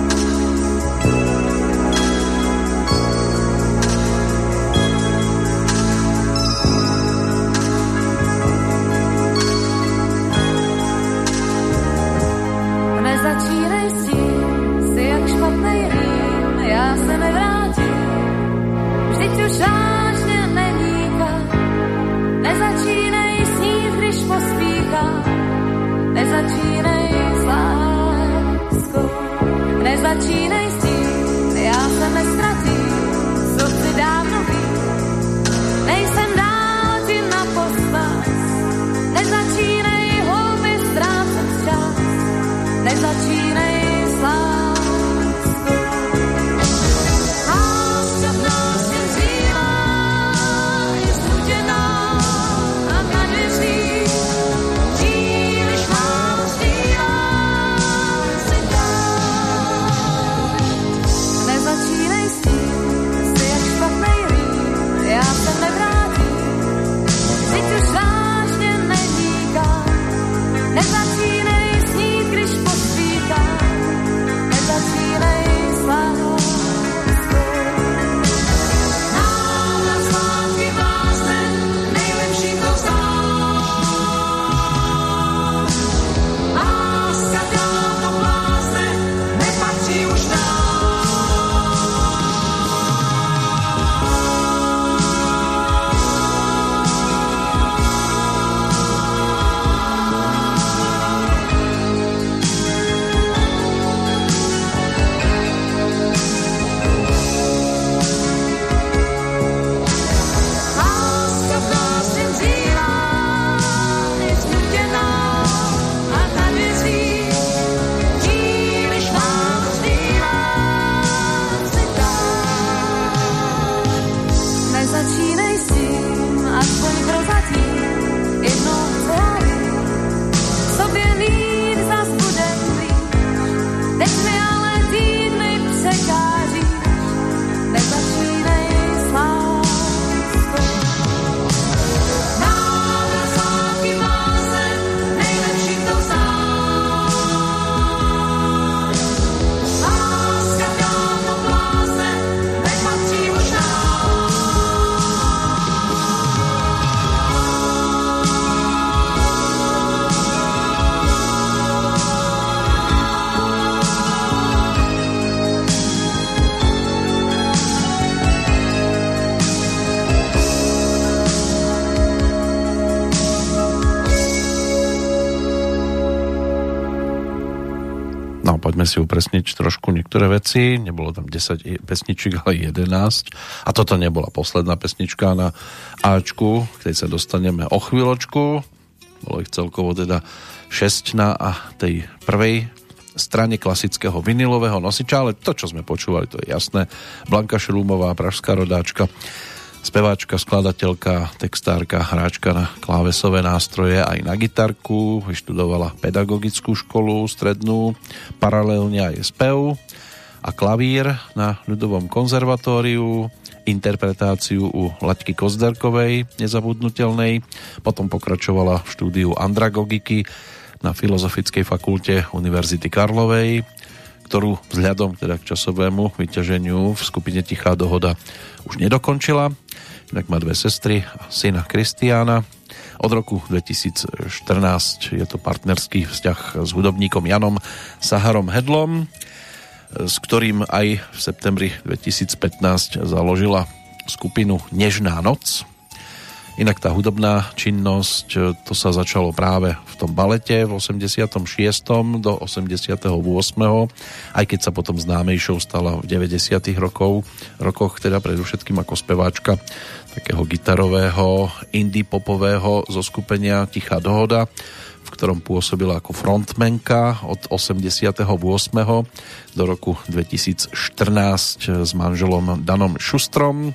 Veci. Nebolo tam 10 pesničiek, ale 11. A toto nebola posledná pesnička na Ačku, tej sa dostaneme o chvíľočku. Bolo ich celkovo teda 6 na a tej prvej strane klasického vinilového nosiča, ale to, čo sme počúvali, to je jasné. Blanka Šrúmová, pražská rodáčka, speváčka, skladateľka, textárka, hráčka na klávesové nástroje aj na gitarku, vyštudovala pedagogickú školu strednú, paralelne aj spev a klavír na ľudovom konzervatóriu, interpretáciu u Laťky Kozderkovej, nezabudnutelnej, potom pokračovala v štúdiu andragogiky na Filozofickej fakulte Univerzity Karlovej, ktorú vzhľadom teda k časovému vyťaženiu v skupine Tichá dohoda už nedokončila. Inak má dve sestry a syna Kristiána. Od roku 2014 je to partnerský vzťah s hudobníkom Janom Saharom Hedlom, s ktorým aj v septembri 2015 založila skupinu Nežná noc, Inak tá hudobná činnosť, to sa začalo práve v tom balete v 86. do 88. Aj keď sa potom známejšou stala v 90. rokov, rokoch, teda predovšetkým ako speváčka takého gitarového, indie popového zoskupenia Tichá dohoda, v ktorom pôsobila ako frontmenka od 88. do roku 2014 s manželom Danom Šustrom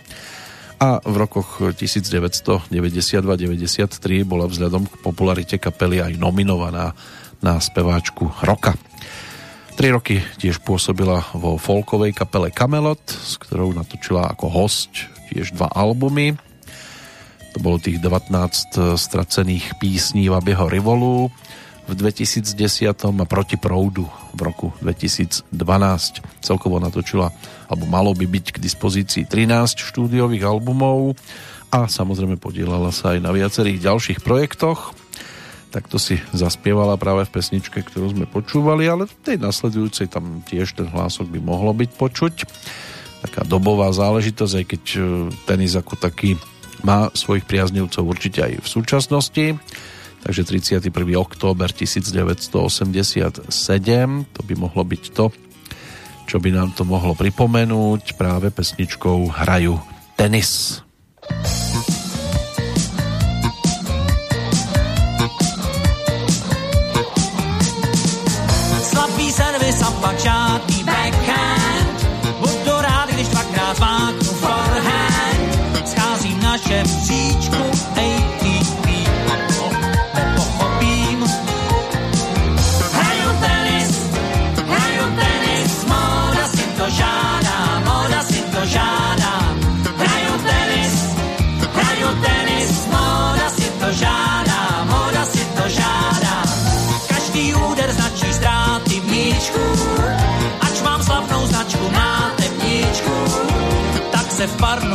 a v rokoch 1992-93 bola vzhľadom k popularite kapely aj nominovaná na speváčku roka. Tri roky tiež pôsobila vo folkovej kapele Camelot, s ktorou natočila ako host tiež dva albumy. To bolo tých 19 stracených písní Vabieho Rivolu v 2010 a Proti proudu v roku 2012. Celkovo natočila, alebo malo by byť k dispozícii 13 štúdiových albumov a samozrejme podielala sa aj na viacerých ďalších projektoch. Takto si zaspievala práve v pesničke, ktorú sme počúvali, ale v tej nasledujúcej tam tiež ten hlások by mohlo byť počuť. Taká dobová záležitosť, aj keď e, tenis ako taký má svojich priaznivcov určite aj v súčasnosti takže 31. október 1987, to by mohlo byť to, čo by nám to mohlo pripomenúť práve pesničkou Hraju tenis. Slabý tak se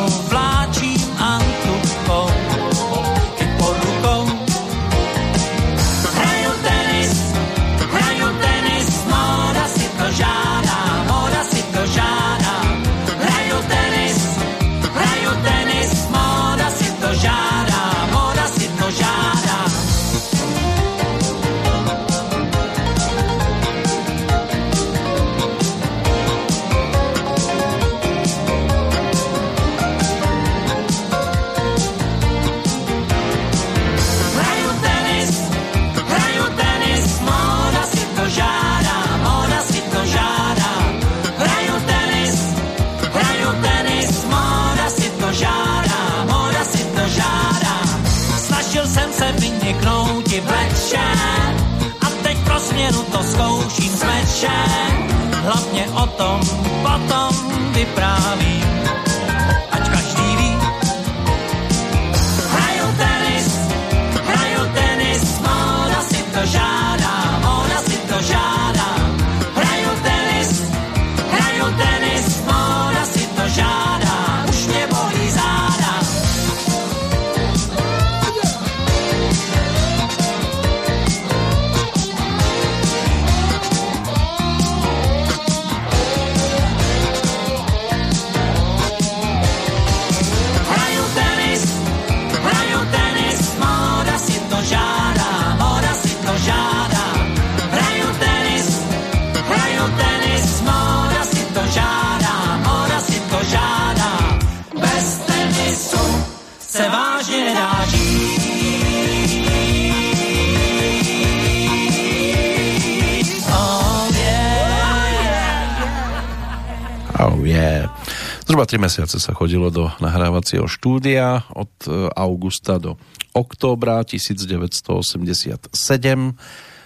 3 mesiace sa chodilo do nahrávacieho štúdia od e, augusta do októbra 1987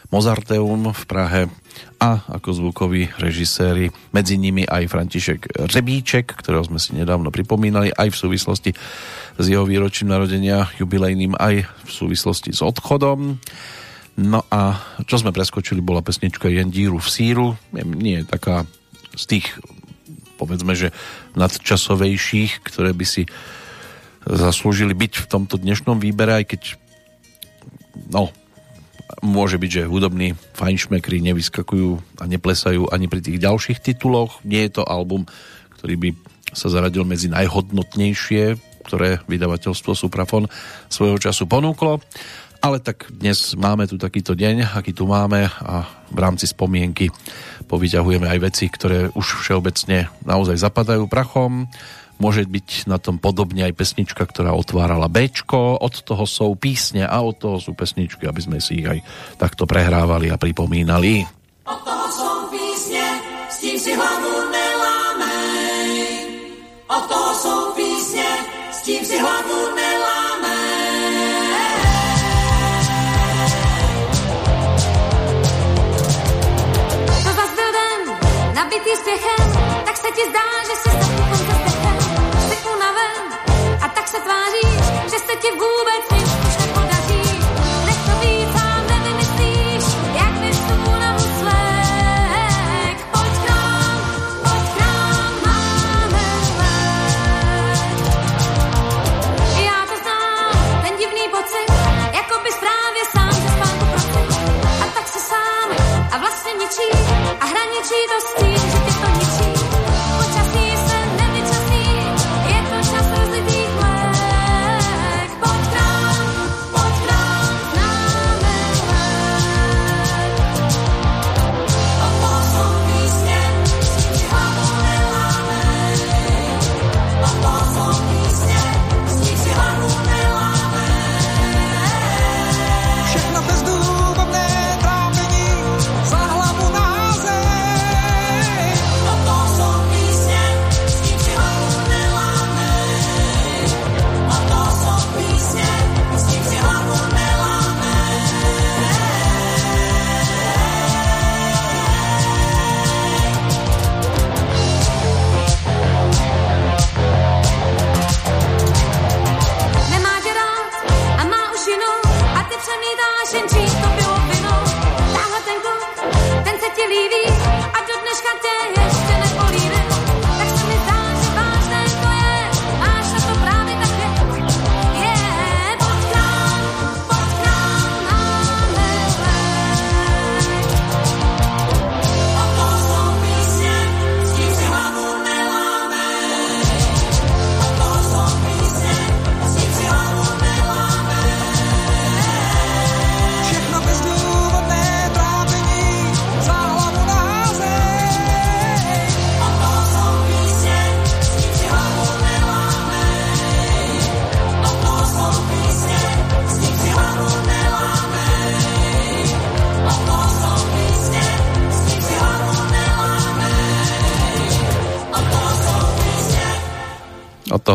Mozarteum v Prahe a ako zvukoví režiséri, medzi nimi aj František Řebíček, ktorého sme si nedávno pripomínali aj v súvislosti s jeho výročím narodenia jubilejným, aj v súvislosti s odchodom. No a čo sme preskočili, bola pesnička Jendíru v síru. Nie je taká z tých povedzme, že nadčasovejších, ktoré by si zaslúžili byť v tomto dnešnom výbere, aj keď no, môže byť, že hudobní fajnšmekry nevyskakujú a neplesajú ani pri tých ďalších tituloch. Nie je to album, ktorý by sa zaradil medzi najhodnotnejšie, ktoré vydavateľstvo Suprafon svojho času ponúklo. Ale tak dnes máme tu takýto deň, aký tu máme a v rámci spomienky povyťahujeme aj veci, ktoré už všeobecne naozaj zapadajú prachom. Môže byť na tom podobne aj pesnička, ktorá otvárala B, od toho sú písne a od toho sú pesničky, aby sme si ich aj takto prehrávali a pripomínali. Od toho sú písne, s tím si hlavu nelámej. Od toho sú písne, s tím si hlavu nelámej. Nabitý spěchem, tak se ti zdá, že kuchom se zdechem. Jsi unaven a tak se tváříš, že se ti vůbec nic už. Nech to být, sám jak bys tu únavu svek. Pojď k nám, pojď k nám, máme pocit, jako bys právě sám ze spánku procit. A tak si sám a vlastně ničí hraničí to s tím, že tě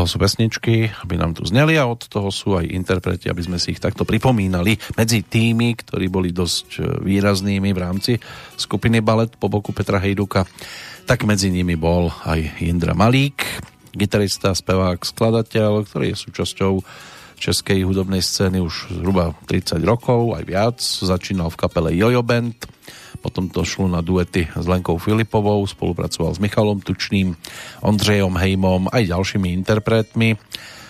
sú pesničky, aby nám tu zneli a od toho sú aj interpreti, aby sme si ich takto pripomínali medzi tými, ktorí boli dosť e, výraznými v rámci skupiny Balet po boku Petra Hejduka. Tak medzi nimi bol aj Jindra Malík, gitarista, spevák, skladateľ, ktorý je súčasťou českej hudobnej scény už zhruba 30 rokov, aj viac. Začínal v kapele Jojo Band, potom to šlo na duety s Lenkou Filipovou, spolupracoval s Michalom Tučným, Ondřejom Hejmom aj ďalšími interpretmi.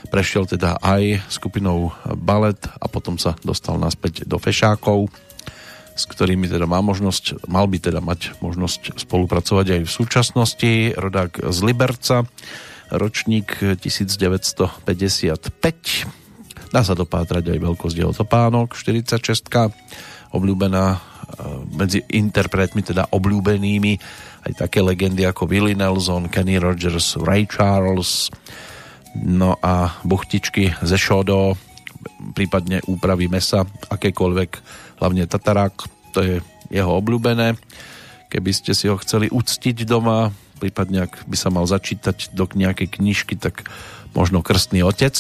Prešiel teda aj skupinou Balet a potom sa dostal naspäť do Fešákov, s ktorými teda má možnosť, mal by teda mať možnosť spolupracovať aj v súčasnosti. Rodák z Liberca, ročník 1955. Dá sa dopátrať aj veľkosť jeho topánok, 46 obľúbená e, medzi interpretmi, teda obľúbenými, aj také legendy ako Willie Nelson, Kenny Rogers, Ray Charles, no a buchtičky ze Shodo, prípadne úpravy mesa, akékoľvek, hlavne tatarák, to je jeho obľúbené. Keby ste si ho chceli uctiť doma, prípadne ak by sa mal začítať do nejakej knižky, tak možno Krstný otec.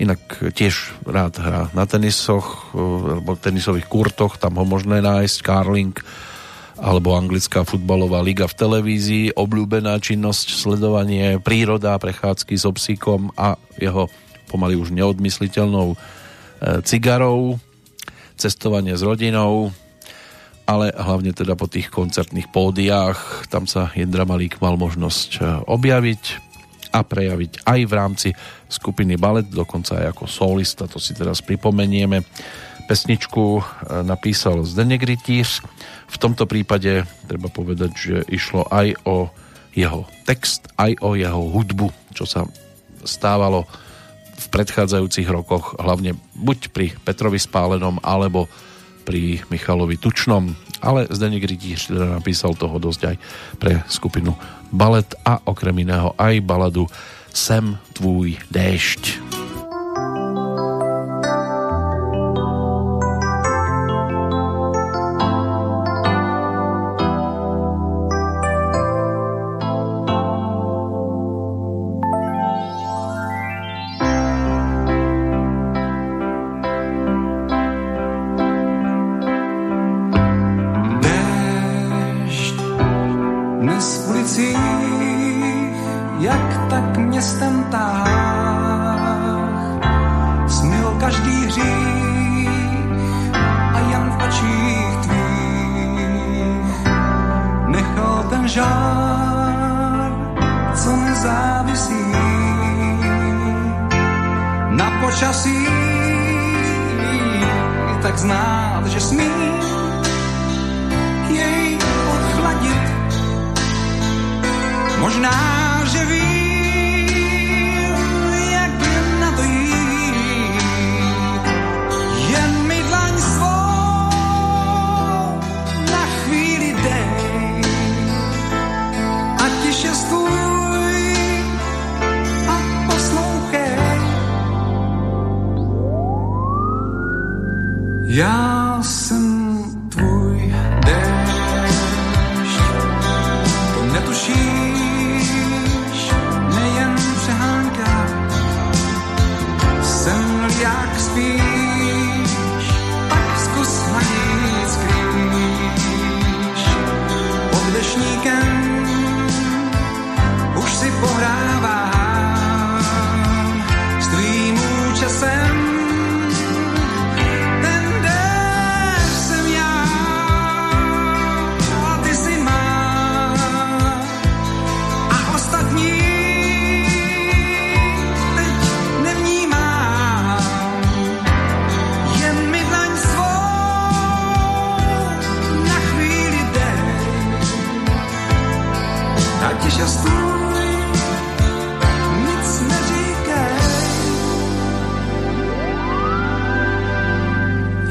Inak tiež rád hrá na tenisoch, alebo tenisových kurtoch, tam ho možné nájsť, Carling, alebo anglická futbalová liga v televízii, obľúbená činnosť, sledovanie, príroda, prechádzky s obsíkom a jeho pomaly už neodmysliteľnou e, cigarou, cestovanie s rodinou, ale hlavne teda po tých koncertných pódiách, tam sa Jendra Malík mal možnosť e, objaviť a prejaviť aj v rámci skupiny Balet, dokonca aj ako solista, to si teraz pripomenieme. Pesničku e, napísal Zdeněk Rytíř, v tomto prípade treba povedať, že išlo aj o jeho text, aj o jeho hudbu, čo sa stávalo v predchádzajúcich rokoch, hlavne buď pri Petrovi Spálenom, alebo pri Michalovi Tučnom, ale Zdeněk Rytíř teda napísal toho dosť aj pre skupinu Balet a okrem iného aj baladu Sem tvůj déšť.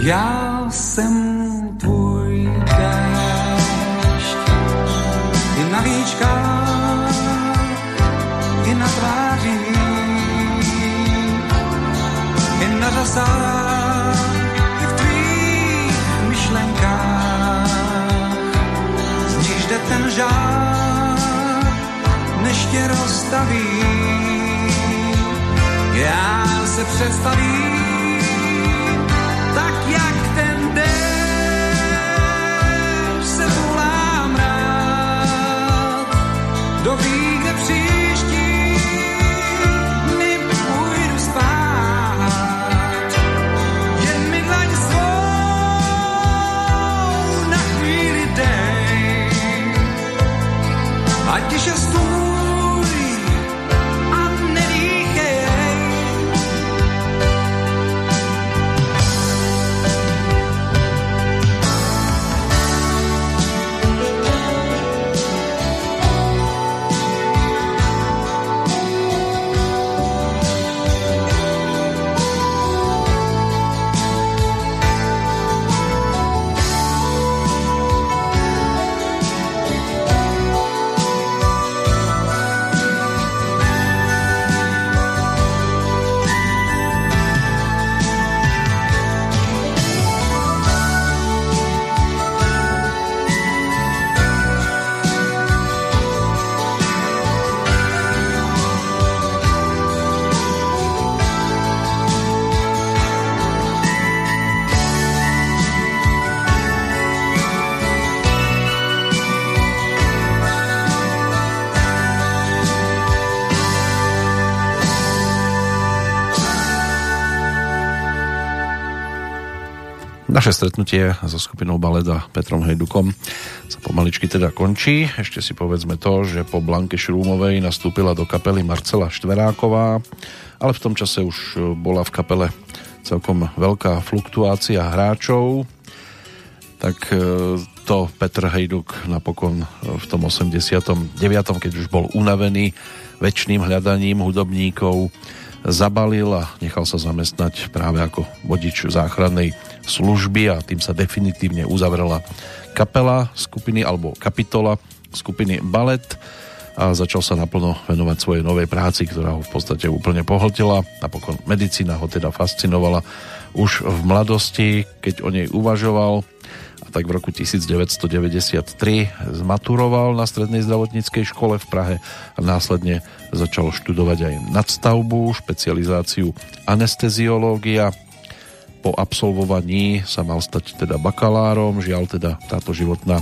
Já jsem tvůj déšť. I na víčkách, i na tvářích, i na řasách, i v tvých myšlenkách. Nich jde ten žár, než tě rozstaví. Já se představím, Naše stretnutie so skupinou Baleda Petrom Hejdukom sa pomaličky teda končí. Ešte si povedzme to, že po Blanke Šrúmovej nastúpila do kapely Marcela Štveráková, ale v tom čase už bola v kapele celkom veľká fluktuácia hráčov, tak e, to Petr Hejduk napokon v tom 89., keď už bol unavený väčšným hľadaním hudobníkov, zabalil a nechal sa zamestnať práve ako vodič záchrannej služby a tým sa definitívne uzavrela kapela skupiny alebo kapitola skupiny Ballet a začal sa naplno venovať svojej novej práci, ktorá ho v podstate úplne pohltila. Napokon medicína ho teda fascinovala už v mladosti, keď o nej uvažoval a tak v roku 1993 zmaturoval na strednej zdravotníckej škole v Prahe a následne začal študovať aj nadstavbu, špecializáciu anesteziológia po absolvovaní sa mal stať teda bakalárom, žiaľ teda táto životná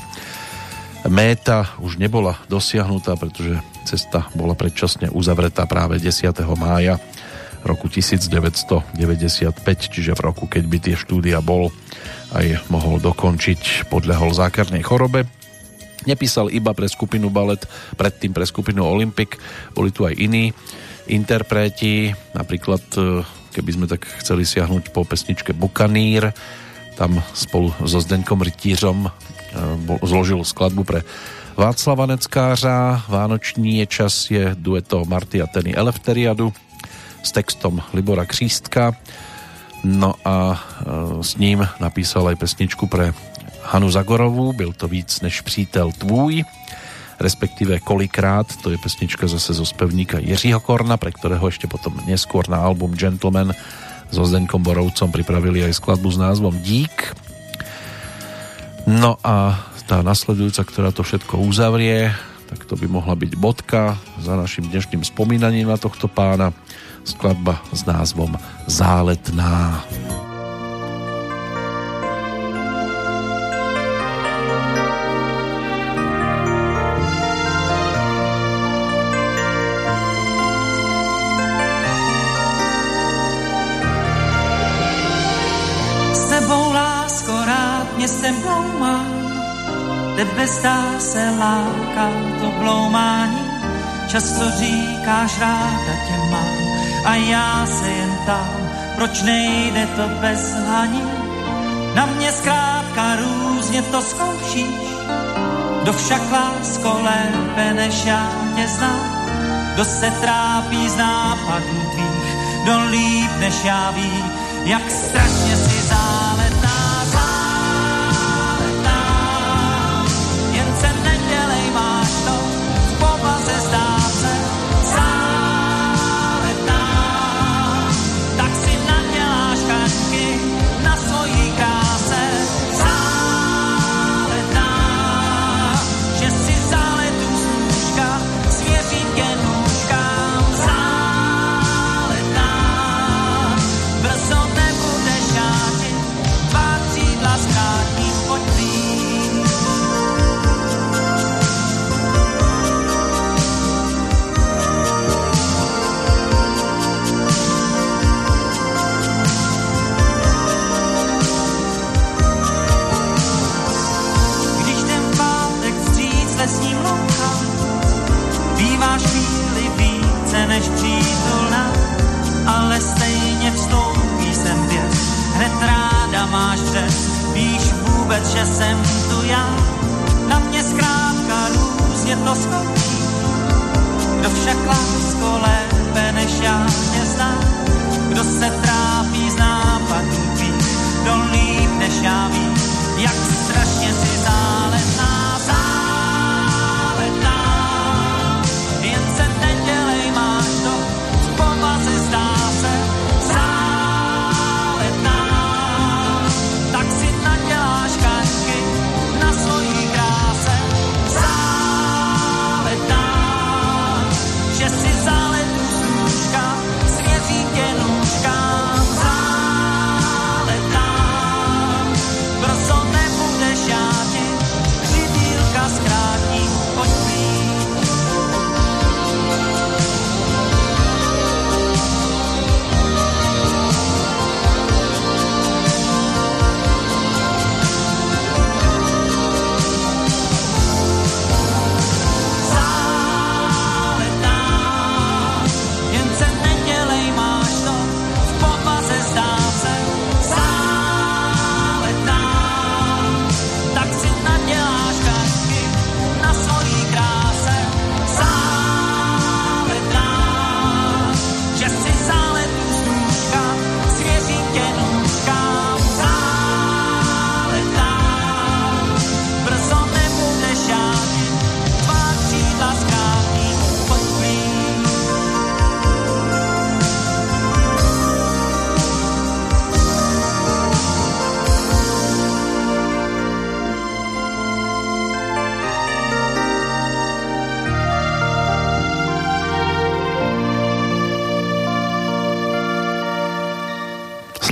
méta už nebola dosiahnutá, pretože cesta bola predčasne uzavretá práve 10. mája roku 1995, čiže v roku, keď by tie štúdia bol aj mohol dokončiť, podľahol zákernej chorobe. Nepísal iba pre skupinu Ballet, predtým pre skupinu Olympic, boli tu aj iní interpreti, napríklad keby sme tak chceli siahnuť po pesničke Bukanír, tam spolu so Zdeňkom Rytířom e, zložil skladbu pre Václava Neckářa. Vánoční je čas je dueto Marty a Teny Elefteriadu s textom Libora Křístka. No a e, s ním napísal aj pesničku pre Hanu Zagorovú, byl to víc než přítel tvůj respektíve Kolikrát, to je pesnička zase zo spevníka Jiřího Korna, pre ktorého ešte potom neskôr na album Gentleman so Zdeňkom Borovcom pripravili aj skladbu s názvom Dík. No a tá nasledujúca, ktorá to všetko uzavrie, tak to by mohla byť bodka za našim dnešným spomínaním na tohto pána. Skladba s názvom Záletná. Záletná. Se bloumá, tebe zdá se láká to bloumání, často říkáš ráda tě mám. A já se jen tam, proč nejde to bez haní. Na mě zkrátka různě to zkoušíš, kdo však lásko lépe než já tě zná, kdo se trápí z nápadů tvých, kdo líp než já ví, jak strašně si záletá. máš přes, víš vůbec, že jsem tu já. Na mě zkrátka různě to skončí, kdo však lásko lépe než já tě zná, kdo se trápí z nápadů kdo líp než já ví, jak strašně si záletná.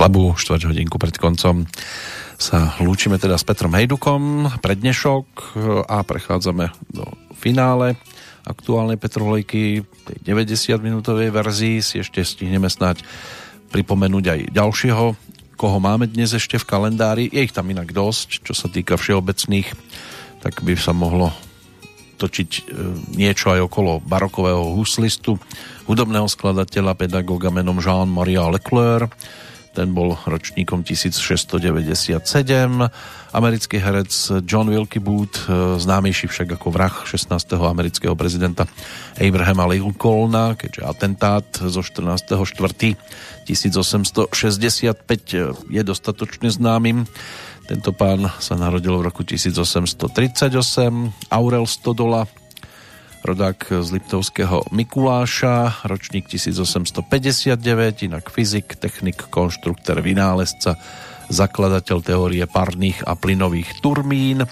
Slabú štvrť hodinku pred koncom sa lúčime teda s Petrom Hejdukom pre dnešok a prechádzame do finále aktuálnej Petrolejky, tej 90 minútovej verzii si ešte stihneme snáď pripomenúť aj ďalšieho, koho máme dnes ešte v kalendári. Je ich tam inak dosť, čo sa týka všeobecných, tak by sa mohlo točiť e, niečo aj okolo barokového huslistu, hudobného skladateľa, pedagóga menom Jean-Maria Leclerc, ten bol ročníkom 1697. Americký herec John Wilkie Booth, e, známejší však ako vrah 16. amerického prezidenta Abrahama Lincolna, keďže atentát zo 14.4. 1865 je dostatočne známym tento pán sa narodil v roku 1838. Aurel Stodola, rodák z Liptovského Mikuláša, ročník 1859, inak fyzik, technik, konštruktor, vynálezca, zakladateľ teórie parných a plynových turbín,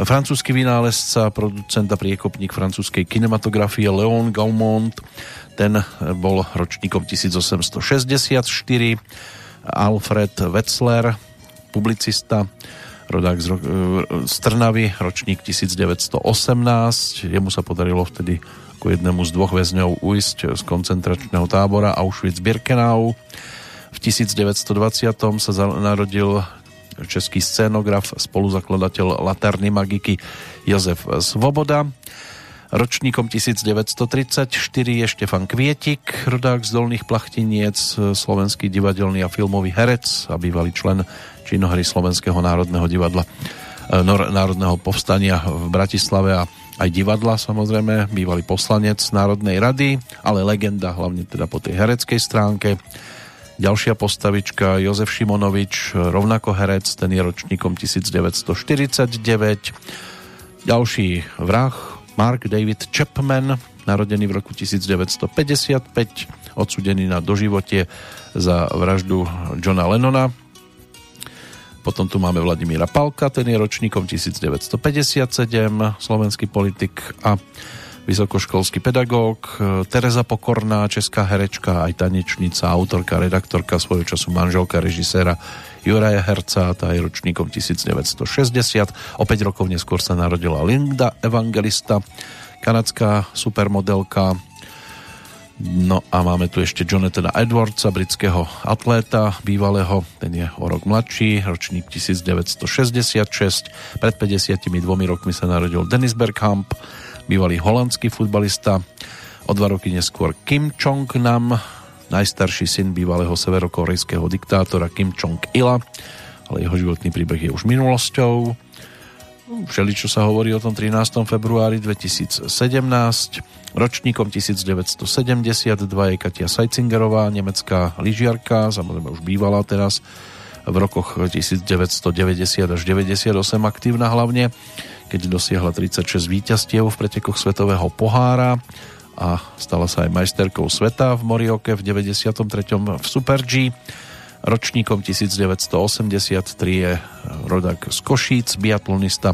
francúzsky vynálezca, producent a priekopník francúzskej kinematografie Leon Gaumont, ten bol ročníkom 1864, Alfred Wetzler, publicista, rodák z, z Trnavy, ročník 1918. Jemu sa podarilo vtedy ako jednému z dvoch väzňov ujsť z koncentračného tábora Auschwitz-Birkenau. V 1920. sa narodil český scénograf, spoluzakladateľ Laterny magiky Jozef Svoboda. Ročníkom 1934 je Štefan Kvietik, rodák z Dolných Plachtiniec, slovenský divadelný a filmový herec a bývalý člen činohry Slovenského národného divadla e, Národného povstania v Bratislave a aj divadla samozrejme, bývalý poslanec Národnej rady, ale legenda hlavne teda po tej hereckej stránke. Ďalšia postavička Jozef Šimonovič, rovnako herec, ten je ročníkom 1949. Ďalší vrah Mark David Chapman, narodený v roku 1955, odsudený na doživotie za vraždu Johna Lennona, potom tu máme Vladimíra Palka, ten je ročníkom 1957, slovenský politik a vysokoškolský pedagóg. Tereza Pokorná, česká herečka, aj tanečnica, autorka, redaktorka, svojho času manželka režiséra Juraja Herca, tá je ročníkom 1960. O 5 rokov neskôr sa narodila Linda Evangelista, kanadská supermodelka, No a máme tu ešte Jonathana Edwardsa, britského atléta, bývalého, ten je o rok mladší, ročník 1966. Pred 52 rokmi sa narodil Dennis Bergkamp, bývalý holandský futbalista. O dva roky neskôr Kim Jong-nam, najstarší syn bývalého severokorejského diktátora Kim Jong-ila, ale jeho životný príbeh je už minulosťou. Všeličo sa hovorí o tom 13. februári 2017. Ročníkom 1972 je Katia Sajcingerová, nemecká lyžiarka, samozrejme už bývala teraz v rokoch 1990 až 98 aktívna hlavne, keď dosiahla 36 víťazstiev v pretekoch Svetového pohára a stala sa aj majsterkou sveta v Morioke v 93. v Super G. Ročníkom 1983 je rodak z Košíc, biatlonista,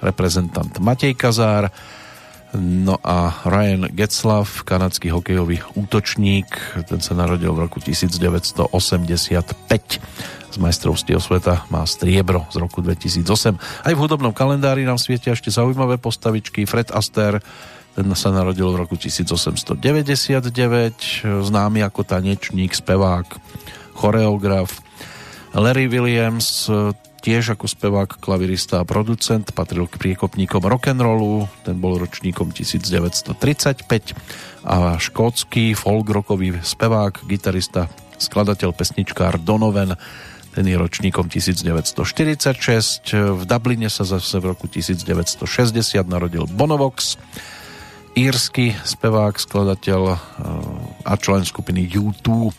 reprezentant Matej Kazár, no a Ryan Getzlav, kanadský hokejový útočník, ten sa narodil v roku 1985 z majstrovstiev sveta má striebro z roku 2008. Aj v hudobnom kalendári nám svietia ešte zaujímavé postavičky. Fred Astaire, ten sa narodil v roku 1899, známy ako tanečník, spevák, choreograf. Larry Williams, tiež ako spevák, klavirista a producent, patril k priekopníkom rock'n'rollu, ten bol ročníkom 1935 a škótsky folk-rockový spevák, gitarista, skladateľ, pesničkár Donovan, ten je ročníkom 1946. V Dubline sa zase v roku 1960 narodil Bonovox, írsky spevák, skladateľ eh, a člen skupiny U2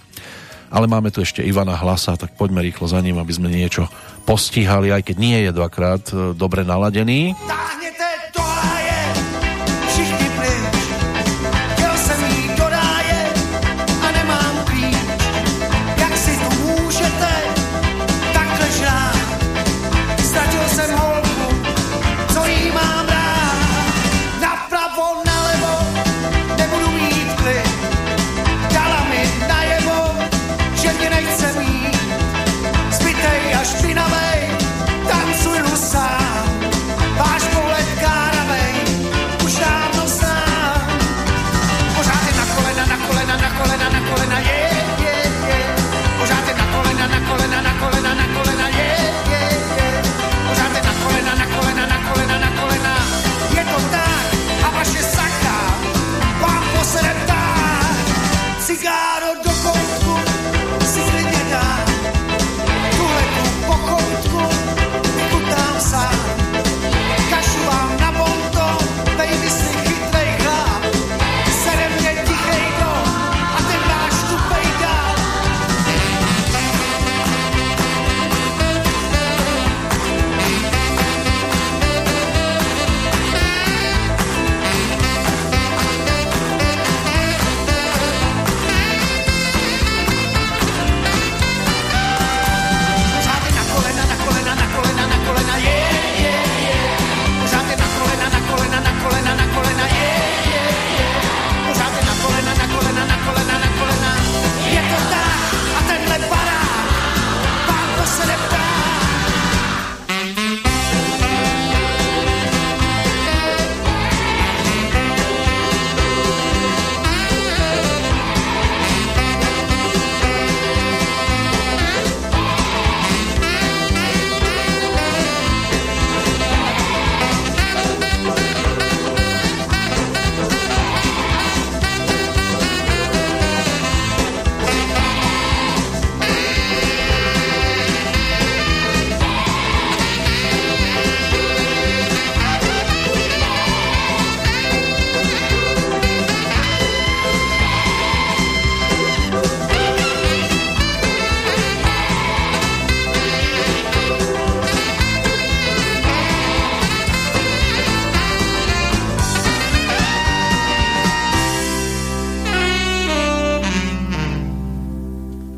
ale máme tu ešte Ivana Hlasa, tak poďme rýchlo za ním, aby sme niečo postihali, aj keď nie je dvakrát e, dobre naladený. Táhnete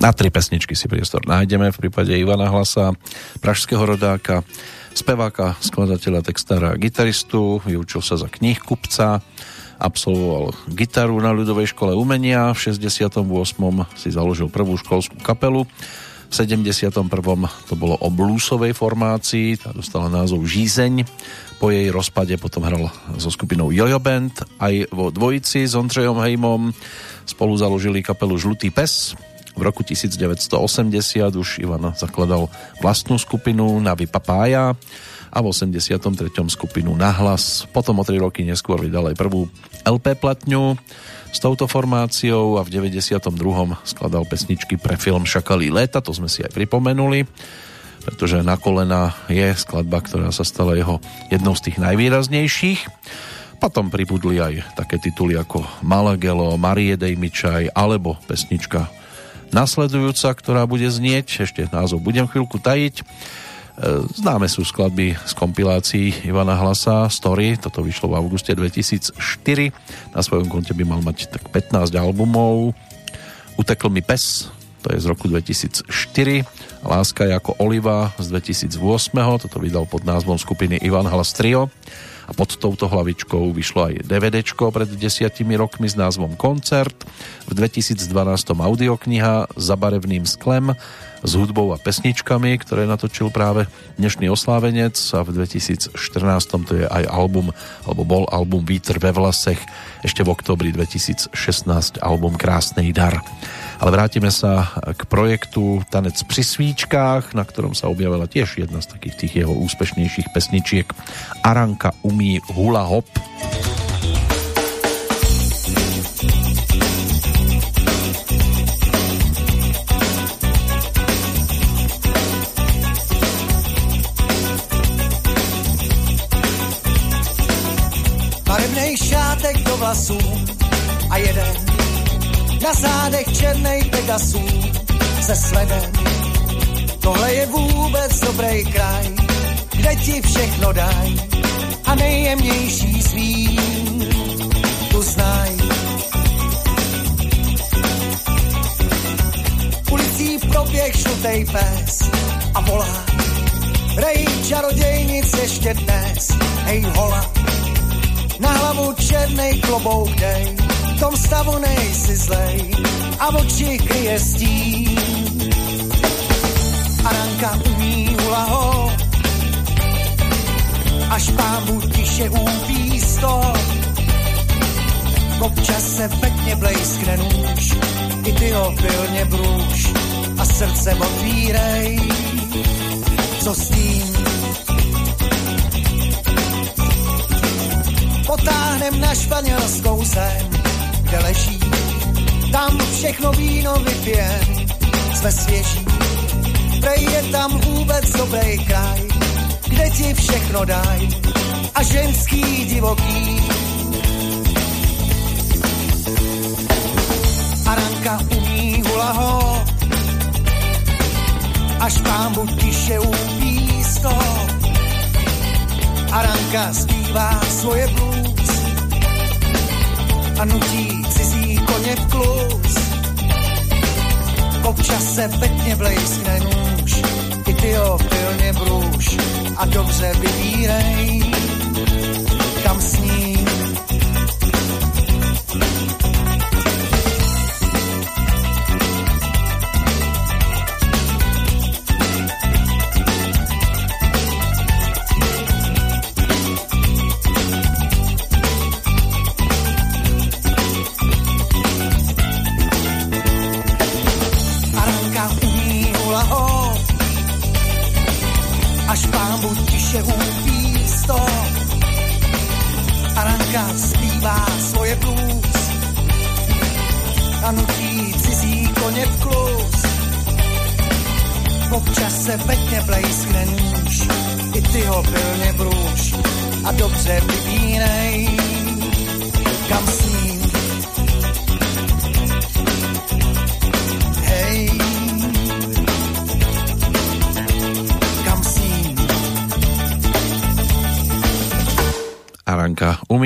Na tri pesničky si priestor nájdeme v prípade Ivana Hlasa, pražského rodáka, speváka, skladateľa, textára a gitaristu, vyučil sa za knih kupca, absolvoval gitaru na ľudovej škole umenia, v 68. si založil prvú školskú kapelu, v 71. to bolo o bluesovej formácii, tá dostala názov Žízeň, po jej rozpade potom hral so skupinou Jojo Band, aj vo dvojici s Ondřejom Hejmom spolu založili kapelu Žlutý pes, v roku 1980 už Ivan zakladal vlastnú skupinu Navi Papája a v 83. skupinu Nahlas. Potom o 3 roky neskôr vydal aj prvú LP platňu s touto formáciou a v 92. skladal pesničky pre film Šakalí léta, to sme si aj pripomenuli, pretože Na kolena je skladba, ktorá sa stala jeho jednou z tých najvýraznejších. Potom pribudli aj také tituly ako Malagelo, Marie Dejmičaj alebo pesnička nasledujúca, ktorá bude znieť, ešte názov budem chvíľku tajiť. E, známe sú skladby z kompilácií Ivana Hlasa Story, toto vyšlo v auguste 2004. Na svojom konte by mal mať tak 15 albumov. Utekl mi pes, to je z roku 2004. Láska je ako Oliva z 2008. Toto vydal pod názvom skupiny Ivan Hlas Trio. A pod touto hlavičkou vyšlo aj DVD pred desiatimi rokmi s názvom Koncert. V 2012 audiokniha Za barevným sklem s hudbou a pesničkami, ktoré natočil práve dnešný oslávenec a v 2014 to je aj album, alebo bol album Vítr ve vlasech, ešte v oktobri 2016 album Krásnej dar. Ale vrátime sa k projektu Tanec pri svíčkách, na ktorom sa objavila tiež jedna z takých tých jeho úspešnejších pesničiek Aranka umí hula hop. vlasů a jeden na zádech černej Pegasů se sledem. Tohle je vůbec dobrý kraj, kde ti všechno daj a nejjemnější svý tu znaj. Ulicí proběh šutej pes a volá, rej čarodějnic ještě dnes, hej hola, na hlavu černej klobouk dej, tom stavu nejsi zlej a oči kryje stín. Aranka umí hula až pámu tiše úpí sto. Občas se pekně blejskne nůž, i ty ho pilně brůž a srdcem otvírej, co s tím potáhnem na španělskou zem, kde leží. Tam všechno víno vypijem, jsme svěží. Prej je tam vůbec dobrý kraj, kde ti všechno daj a ženský divoký. Aranka umí hula ho, až pámbu tiše upí z toho. Aranka zpívá svoje blues a nutí cizí koně v klus. Občas se pěkně blejskne nůž, i ty ho pilně brůž a dobře vybírej, kam s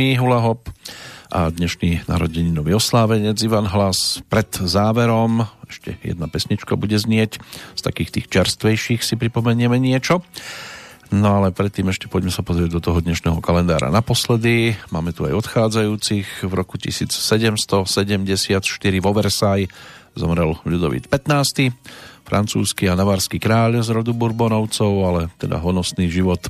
Academy Hula Hop a dnešný narodeninový oslávenec Ivan Hlas pred záverom ešte jedna pesnička bude znieť z takých tých čerstvejších si pripomenieme niečo No ale predtým ešte poďme sa pozrieť do toho dnešného kalendára naposledy. Máme tu aj odchádzajúcich. V roku 1774 vo Versailles zomrel Ľudovít 15. Francúzsky a navarský kráľ z rodu Bourbonovcov, ale teda honosný život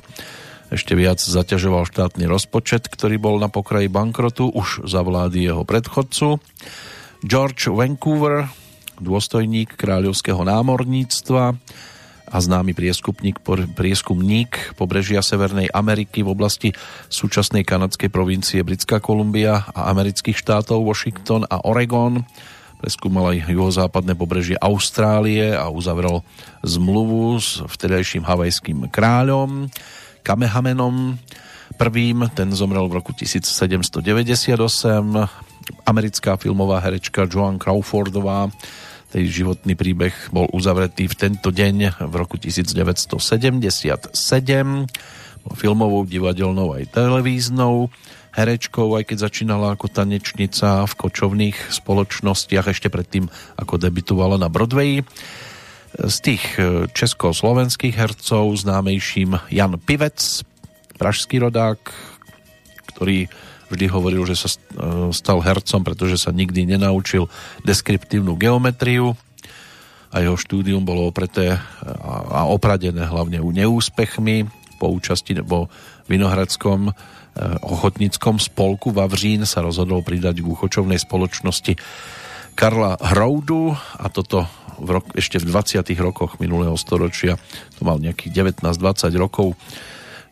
ešte viac zaťažoval štátny rozpočet, ktorý bol na pokraji bankrotu už za vlády jeho predchodcu. George Vancouver, dôstojník kráľovského námorníctva, a známy prieskupník, prieskumník pobrežia Severnej Ameriky v oblasti súčasnej kanadskej provincie Britská Kolumbia a amerických štátov Washington a Oregon. Preskúmal aj juhozápadné pobrežie Austrálie a uzavrel zmluvu s vtedajším havajským kráľom Kamehamenom. Prvým ten zomrel v roku 1798. Americká filmová herečka Joan Crawfordová tej životný príbeh bol uzavretý v tento deň v roku 1977 filmovou, divadelnou aj televíznou herečkou, aj keď začínala ako tanečnica v kočovných spoločnostiach ešte predtým, ako debitovala na Broadway. Z tých e, československých hercov známejším Jan Pivec, pražský rodák, ktorý vždy hovoril, že sa e, stal hercom, pretože sa nikdy nenaučil deskriptívnu geometriu. A jeho štúdium bolo opreté a opradené hlavne u neúspechmi po účasti vo Vinohradskom e, ochotníckom spolku Vavřín sa rozhodol pridať k úchočovnej spoločnosti Karla Hroudu a toto v rok, ešte v 20. rokoch minulého storočia to mal nejakých 19-20 rokov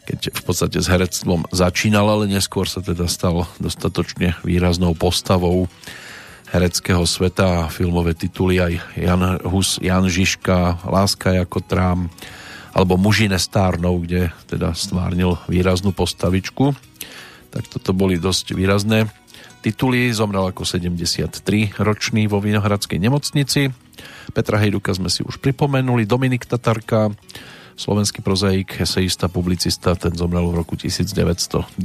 keď v podstate s herectvom začínal, ale neskôr sa teda stal dostatočne výraznou postavou hereckého sveta a filmové tituly aj Jan Hus, Jan Žižka, Láska ako trám alebo Muži nestárnou, kde teda stvárnil výraznú postavičku. Tak toto boli dosť výrazné tituly. Zomrel ako 73 ročný vo Vinohradskej nemocnici. Petra Hejduka sme si už pripomenuli, Dominik Tatarka, slovenský prozaik, eseista, publicista, ten zomrel v roku 1998.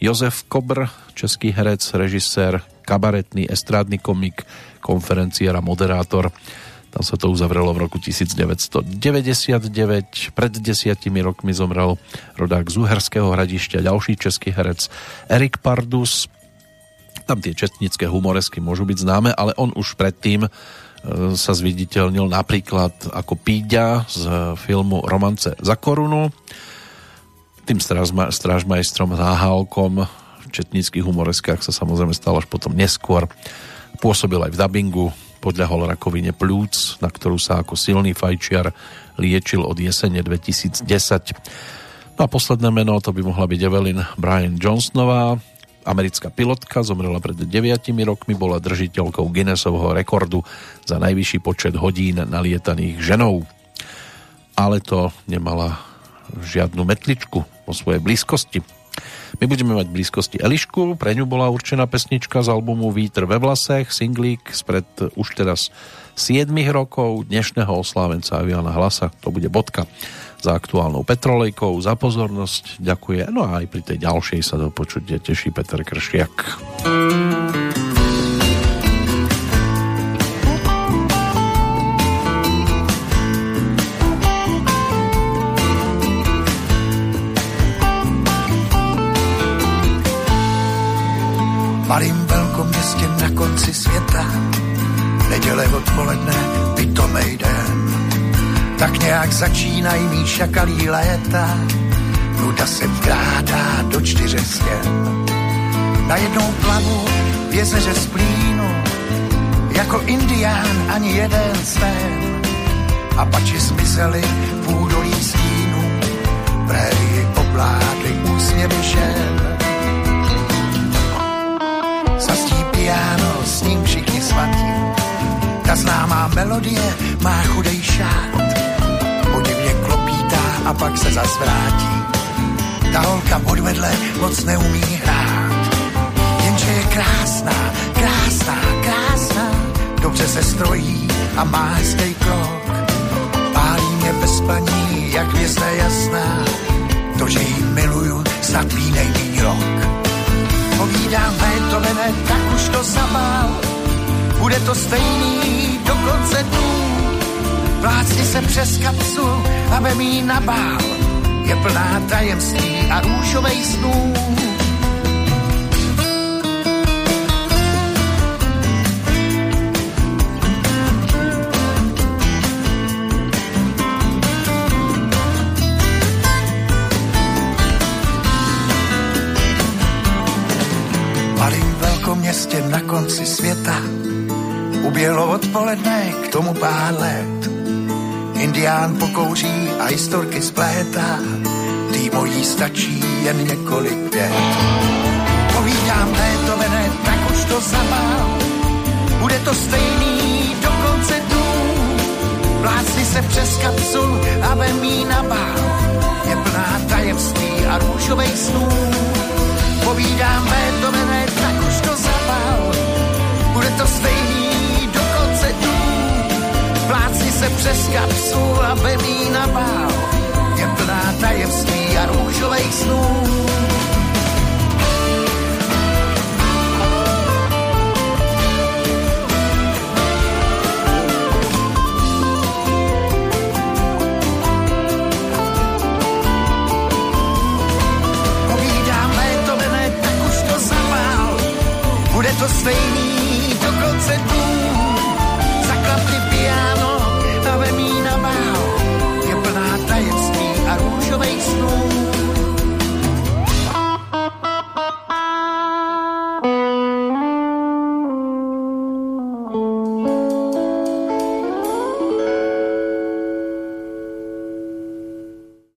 Jozef Kobr, český herec, režisér, kabaretný, estrádny komik, konferenciér a moderátor. Tam sa to uzavrelo v roku 1999. Pred desiatimi rokmi zomrel rodák z Uherského hradišťa, ďalší český herec Erik Pardus. Tam tie čestnické humoresky môžu byť známe, ale on už predtým E, sa zviditeľnil napríklad ako Píďa z filmu Romance za korunu, tým strážma, strážmajstrom Záhálkom v četníckých humoreskách sa samozrejme stal až potom neskôr. Pôsobil aj v dabingu, podľahol rakovine plúc, na ktorú sa ako silný fajčiar liečil od jesene 2010. No a posledné meno, to by mohla byť Evelyn Brian Johnsonová, Americká pilotka zomrela pred 9 rokmi, bola držiteľkou Guinnessovho rekordu za najvyšší počet hodín nalietaných ženou. Ale to nemala žiadnu metličku po svojej blízkosti. My budeme mať blízkosti Elišku, pre ňu bola určená pesnička z albumu Vítr ve vlasech, singlík spred už teraz 7 rokov dnešného oslávenca Aviana Hlasa, to bude bodka za aktuálnou Petrolejkou, za pozornosť ďakuje. No a aj pri tej ďalšej sa do počutia teší Peter Kršiak. Na konci světa. Neděle odpoledne, pitomej den tak nějak začínají mý šakalí léta. Nuda se vkrádá do čtyře stěn. jednou plavu v jezeře splínu, jako indián ani jeden sen. A pači zmizeli v údolí stínu, prérii obládly úsměvy piano, s ním všichni svatí, ta známá melodie má chudej šát a pak se zas vrátí. Ta holka podvedle moc neumí hrát, jenže je krásná, krásná, krásná, dobře se strojí a má hezký krok. Pálí mě bez paní, jak hvězda jasná, to, že jí miluju, snad ví nejmíň rok. Povídám Beethovene, tak už to zabál, bude to stejný do konce dnů. Vlácni se přes kapsu, aby mi nabál, je plná tajemství a růžovej snů. Na konci světa. Uběhlo odpoledne k tomu pár let. Indián pokouří a historky splétá. Tý mojí stačí jen několik vět. Povídám Beethovene, tak už to zabál. Bude to stejný do konce dnů. Vlácni se přes kapsul a vem jí na bál. Je plná tajemství a růžovej snů. Povídám Beethovene, tak už zapál. Bude to stejný do konce dnů. Plácni se přes kapsu a vem jí na bál. Je plná tajemství a růžovej snů. to stejný, dokonce dům.